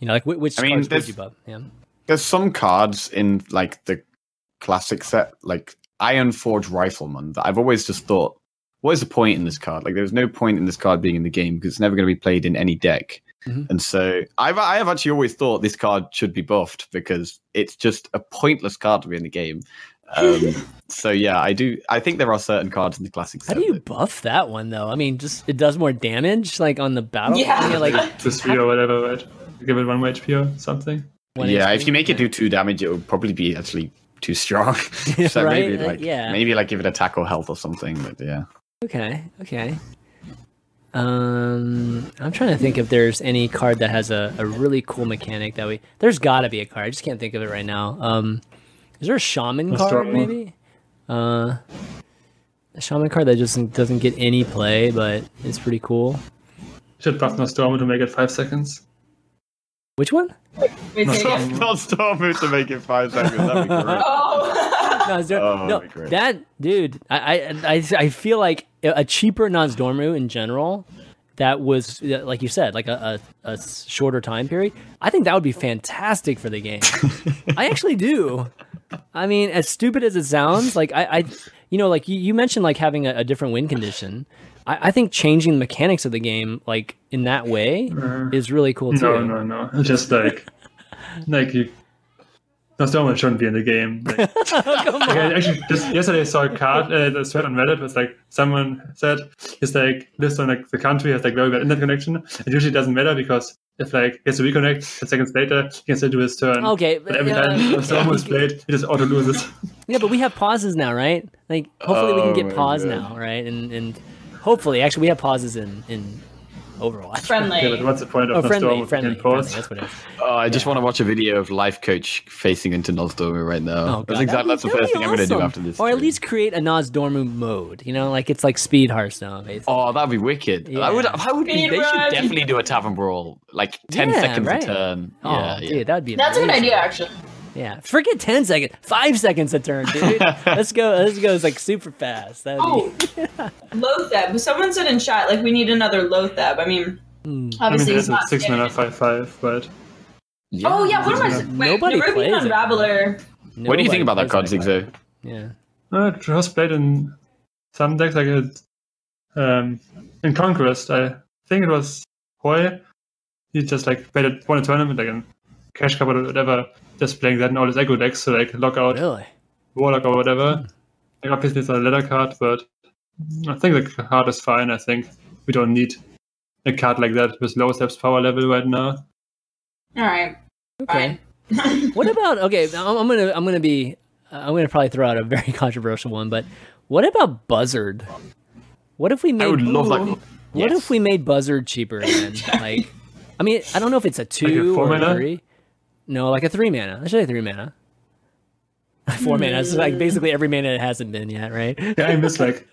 You know, like whi- which I mean, cards would you buff? Yeah. There's some cards in like the classic set, like Ironforge Rifleman, that I've always just thought, what is the point in this card? Like, there's no point in this card being in the game because it's never going to be played in any deck. Mhm. And so I've I have actually always thought this card should be buffed because it's just a pointless card to be in the game. Um, *laughs* so yeah, I do. I think there are certain cards in the classic How do you that- buff that one though? I mean, just it does more damage like on the battle. Yeah. I like *laughs* to three or whatever, right? Give it one HP or something. one yeah, HP? if you make it do two damage, it would probably be actually too strong. *laughs* so Right? maybe Uh, yeah. maybe like give it attack or health or something. But yeah. Okay, okay. Um, I'm trying to think if there's any card that has a, a really cool mechanic that we. There's got to be a card. I just can't think of it right now. Um, is there a shaman Let's card maybe? Uh, a shaman card that just doesn't, doesn't get any play, but it's pretty cool. Should buff Nozdormu to make it five seconds. Which one? wait, say Nozdormu. storm move to make it five seconds. That'd be *laughs* great. Oh, No, is there- Oh, no, that'd be great. that dude. I, I I I feel like a cheaper Nozdormu in general. That was like you said, like a, a, a shorter time period. I think that would be fantastic for the game. *laughs* I actually do. I mean, as stupid as it sounds, like I, I you know, like you, you mentioned, like having a, a different win condition. I, I think changing the mechanics of the game, like in that way, mm. is really cool too. No, no, no. Just like, like you. Nozdormu shouldn't be in the game. Like, *laughs* Come like, actually, just yesterday I saw a card, uh, the thread on Reddit was like someone said he's like lives on like the country has like very bad internet connection. It usually doesn't matter because if like he has to reconnect 10 seconds later, he can still do his turn. Okay, But every uh, time *laughs* Nozdormu is played, he just auto loses. Yeah, but we have pauses now, right? Like, hopefully we can Oh get pause God. now, right? And and hopefully, actually, we have pauses in in Overwatch. friendly. yeah, but what's the point of Oh, friendly, Nozdormu friendly, in friendly. pause? That's what it is. *laughs* Oh, I just want to watch a video of Lifecoach facing into Nozdormu right now. Oh, that's exactly that'd be- that's the first be thing I'm going to do after this. Or at stream. least create a Nozdormu mode. You know, like it's like Speed Hearthstone, basically. Oh, that'd be wicked. I would. Yeah. How would we, Speed they should definitely do a tavern brawl, like ten Yeah, seconds right. a turn. Oh, yeah, dude, yeah. that'd be That's a good idea, actually. Yeah, forget ten seconds, five seconds a turn, dude. *laughs* let's go. Let's go. It's like super fast. That'd Oh, Loatheb. Someone said in chat like we need another Loatheb. I mean, Hmm. I mean, obviously it's not. six standard. mana, five five, but Oh yeah, what am I? Yeah. Wait, Nobody Nerubian plays. Unraveler. be, What do you think about that nobody card, plays Zigzo? Yeah. uh, it was played in some decks. Like it, um, in Conquest, I think it was Hoej. He just like played it won a tournament, like in Cash Cup or whatever, just playing that in all his echo decks, so like lockout Really? Warlock or whatever. Like obviously it's a letter card, but I think the card is fine. I think we don't need a card like that with low steps power level right now. All right, Okay. fine. *laughs* What about okay? I'm, I'm gonna I'm gonna be uh, I'm gonna probably throw out a very *laughs* controversial one, but what about Buzzard? What if we made I would love that. What Yes. if we made Buzzard cheaper again? *laughs* like I mean, I don't know if it's a two four or a three. No, like a three mana. I should say three mana. *laughs* Four mana. It's like hmm. basically every mana it hasn't been yet, right? *laughs* Yeah, I miss like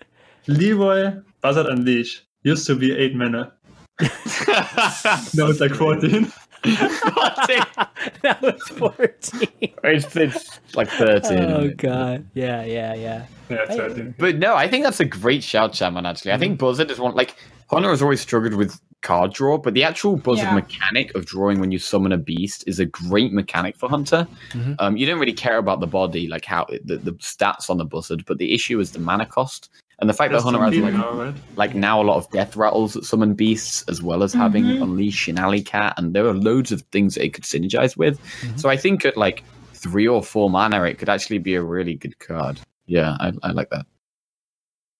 Leeroy, Buzzard, and Leash. Used to be eight mana. *laughs* now it's like 14. that was fourteen. it's, it's like 13. Oh god. Yeah, yeah, yeah. Yeah, 13. But no, I think that's a great shout, Shaman, actually. I think hmm. Buzzard is one, like, Honor has always struggled with card draw, but the actual Buzzard Yeah. mechanic of drawing when you summon a beast is a great mechanic for Hunter. Mhm. Um, you don't really care about the body, like how the, the stats on the Buzzard, but the issue is the mana cost. And the fact That's that Hunter has, like, now, like now a lot of death rattles that summon beasts, as well as having Mhm. Unleash and Alley Cat, and there are loads of things that it could synergize with. Mhm. So I think at like three or four mana, it could actually be a really good card. Yeah, I, I like that.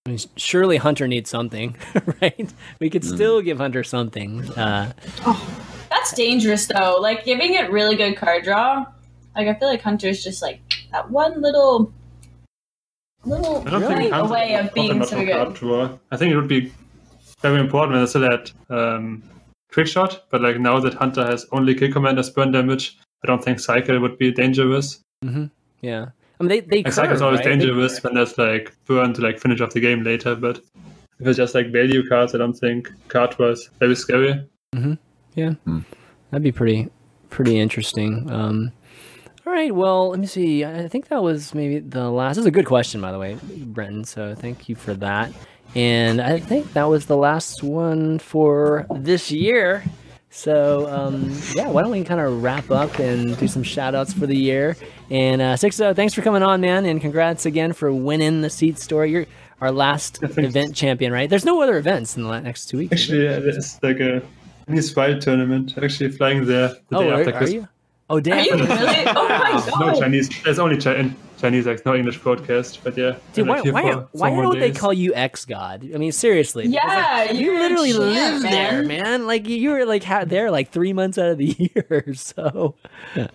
I mean, surely Hunter needs something, *laughs* right? We could Mm. still give Hunter something. Uh, That's dangerous though. Like giving it really good card draw. Like I feel like Hunter's just like that one little little I don't Really? Hunter way of being offer much so good. draw. I think it would be very important when I still had um, quick shot, but like now that Hunter has only kill command as burn damage, I don't think cycle would be dangerous. yeah. I mean, they they Like, cycle is always right? Dangerous curve. when there's like burn to like finish off the game later, but if it's just like value cards, I don't think card was very scary. Yeah. That'd be pretty pretty interesting. Um, all right. Well, let me see. I I think that was maybe the last. This is a good question, by the way, Brenton. So thank you for that. And I think that was the last one for this year. So um, yeah, why don't we kind of wrap up and do some shout outs for the year? And uh, Six thanks for coming on, man, and congrats again for winning the seat story. You're our last *laughs* thanks. event champion, right? There's no other events in the next two weeks. Actually, yeah, it's like a Chinese wild tournament. Actually, flying there the oh, day are, after Christmas. you? Oh, Are damn. you really? Oh my *laughs* god. No Chinese. There's only Chi- in Chinese, like no English podcast. But yeah, Dude, why, why, for why don't they call you X God? I mean, seriously. Yeah, like, you you're literally champ, live there, man. man. Like you, you were like ha- there like three months out of the *laughs* year. So,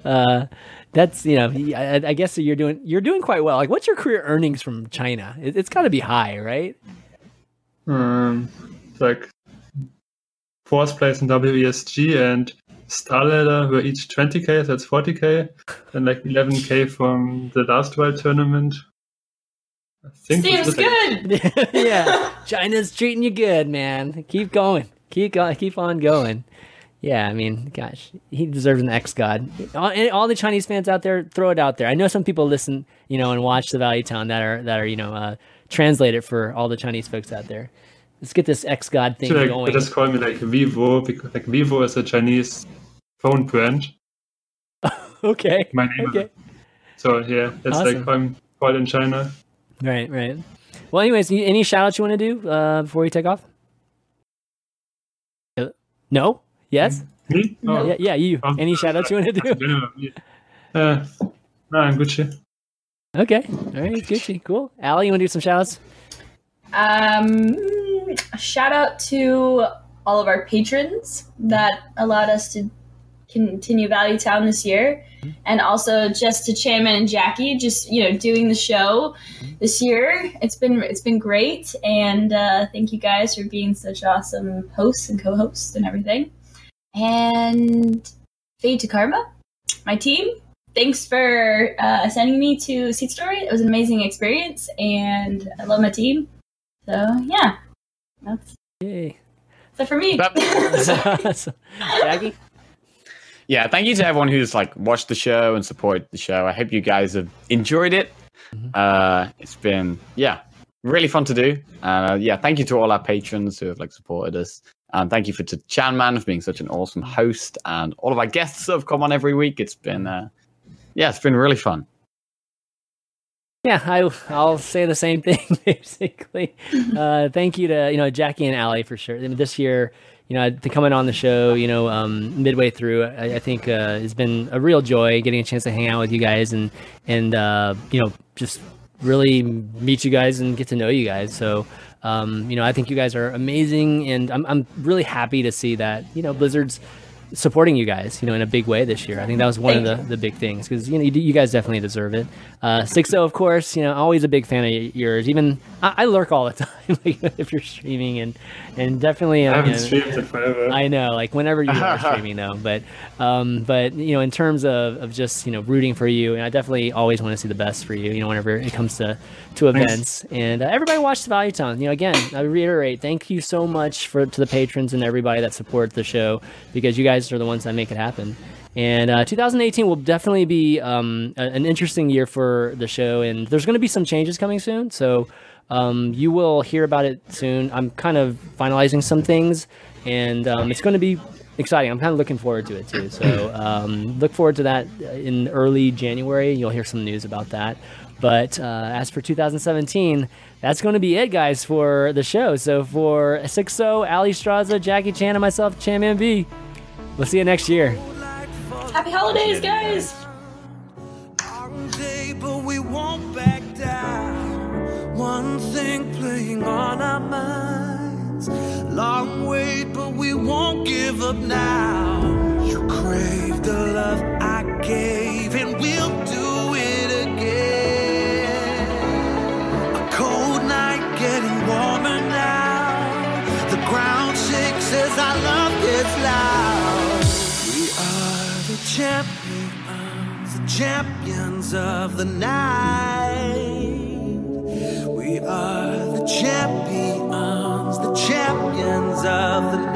uh, that's you know, I, I guess you're doing you're doing quite well. Like, what's your career earnings from China? It, it's got to be high, right? Um, it's like fourth place in WESG and Star Ladder were each 20k, so that's 40k, and like 11k from the last World Tournament. I think Seems was, like, good. *laughs* yeah, China's treating you good, man. Keep going, keep going, keep on going. Yeah, I mean, gosh, he deserves an X God. All, all the Chinese fans out there, throw it out there. I know some people listen, you know, and watch the Value Town that are that are you know uh, translate it for all the Chinese folks out there. Let's get this X God thing like, going. they just call me like Vivo because like Vivo is a Chinese phone brand. *laughs* okay, My name. okay, So yeah, that's Awesome. like I'm called in China. right, right. Well, anyways, any- shout outs you want to do uh, before we take off? Uh, No. Yes. Me? Oh, Yeah, yeah. You. Um, Any shout outs you want to do? *laughs* Uh, no, I'm Gucci. Okay. All right. Gucci. Cool. Allie, you want to do some shout outs? Um, a shout out to all of our patrons that allowed us to continue Value Town this year, and also just to Chairman and Jackie, just you know, doing the show this year. It's been it's been great, and uh, thank you guys for being such awesome hosts and co-hosts and everything. And Fade to Karma, my team. Thanks for uh, sending me to Seat Story. It was an amazing experience, and I love my team. So yeah, that's Yay. that for me. That- *laughs* *laughs* Jackie. yeah, thank you to everyone who's like watched the show and supported the show. I hope you guys have enjoyed it. Uh, it's been yeah, really fun to do. Uh, yeah, thank you to all our patrons who have like supported us. And thank you for to Chan Man for being such an awesome host and all of our guests that have come on every week. It's been uh, yeah, it's been really fun. Yeah, I, I'll say the same thing *laughs* basically. Uh, thank you to you know Jackie and Allie for sure. I mean, this year, you know, to coming on the show, you know, um, midway through, I, I think uh, it's been a real joy getting a chance to hang out with you guys and and uh, you know just really meet you guys and get to know you guys. So. Um, you know, I think you guys are amazing, and I'm I'm really happy to see that you know Blizzard's supporting you guys, you know, in a big way this year. I think that was one Thank of the, the big things because you know you, you guys definitely deserve it. Uh, Sixo, of course, you know, always a big fan of yours. Even I, I lurk all the *laughs* time like, *laughs* if you're streaming and and definitely. I uh, haven't you know, streamed it forever. I know, like whenever you are *laughs* streaming though, but um, but you know, in terms of, of just you know rooting for you, and I definitely always want to see the best for you. You know, whenever it comes to to events, and uh, everybody watch the Value Town. You know, again, I reiterate, thank you so much for to the patrons and everybody that support the show because you guys are the ones that make it happen. And uh, 2018 will definitely be um, a- an interesting year for the show, and there's going to be some changes coming soon. So um, you will hear about it soon. I'm kind of finalizing some things, and um, it's going to be exciting. I'm kind of looking forward to it too. So um, look forward to that in early January. You'll hear some news about that. But uh, as for 2017, that's going to be it, guys, for the show. So for Sixo, Ali Straza, Jackie Chan, and myself, Chan B, we'll see you next year. Happy holidays, guys! Day, but we won't back down. One thing playing on our minds. Long wait, but we won't give up now. You crave the love I gave, and we'll do it again. A cold night getting warmer now. The ground shakes as our love gets loud. Champions, the champions of the night. We are the champions, the champions of the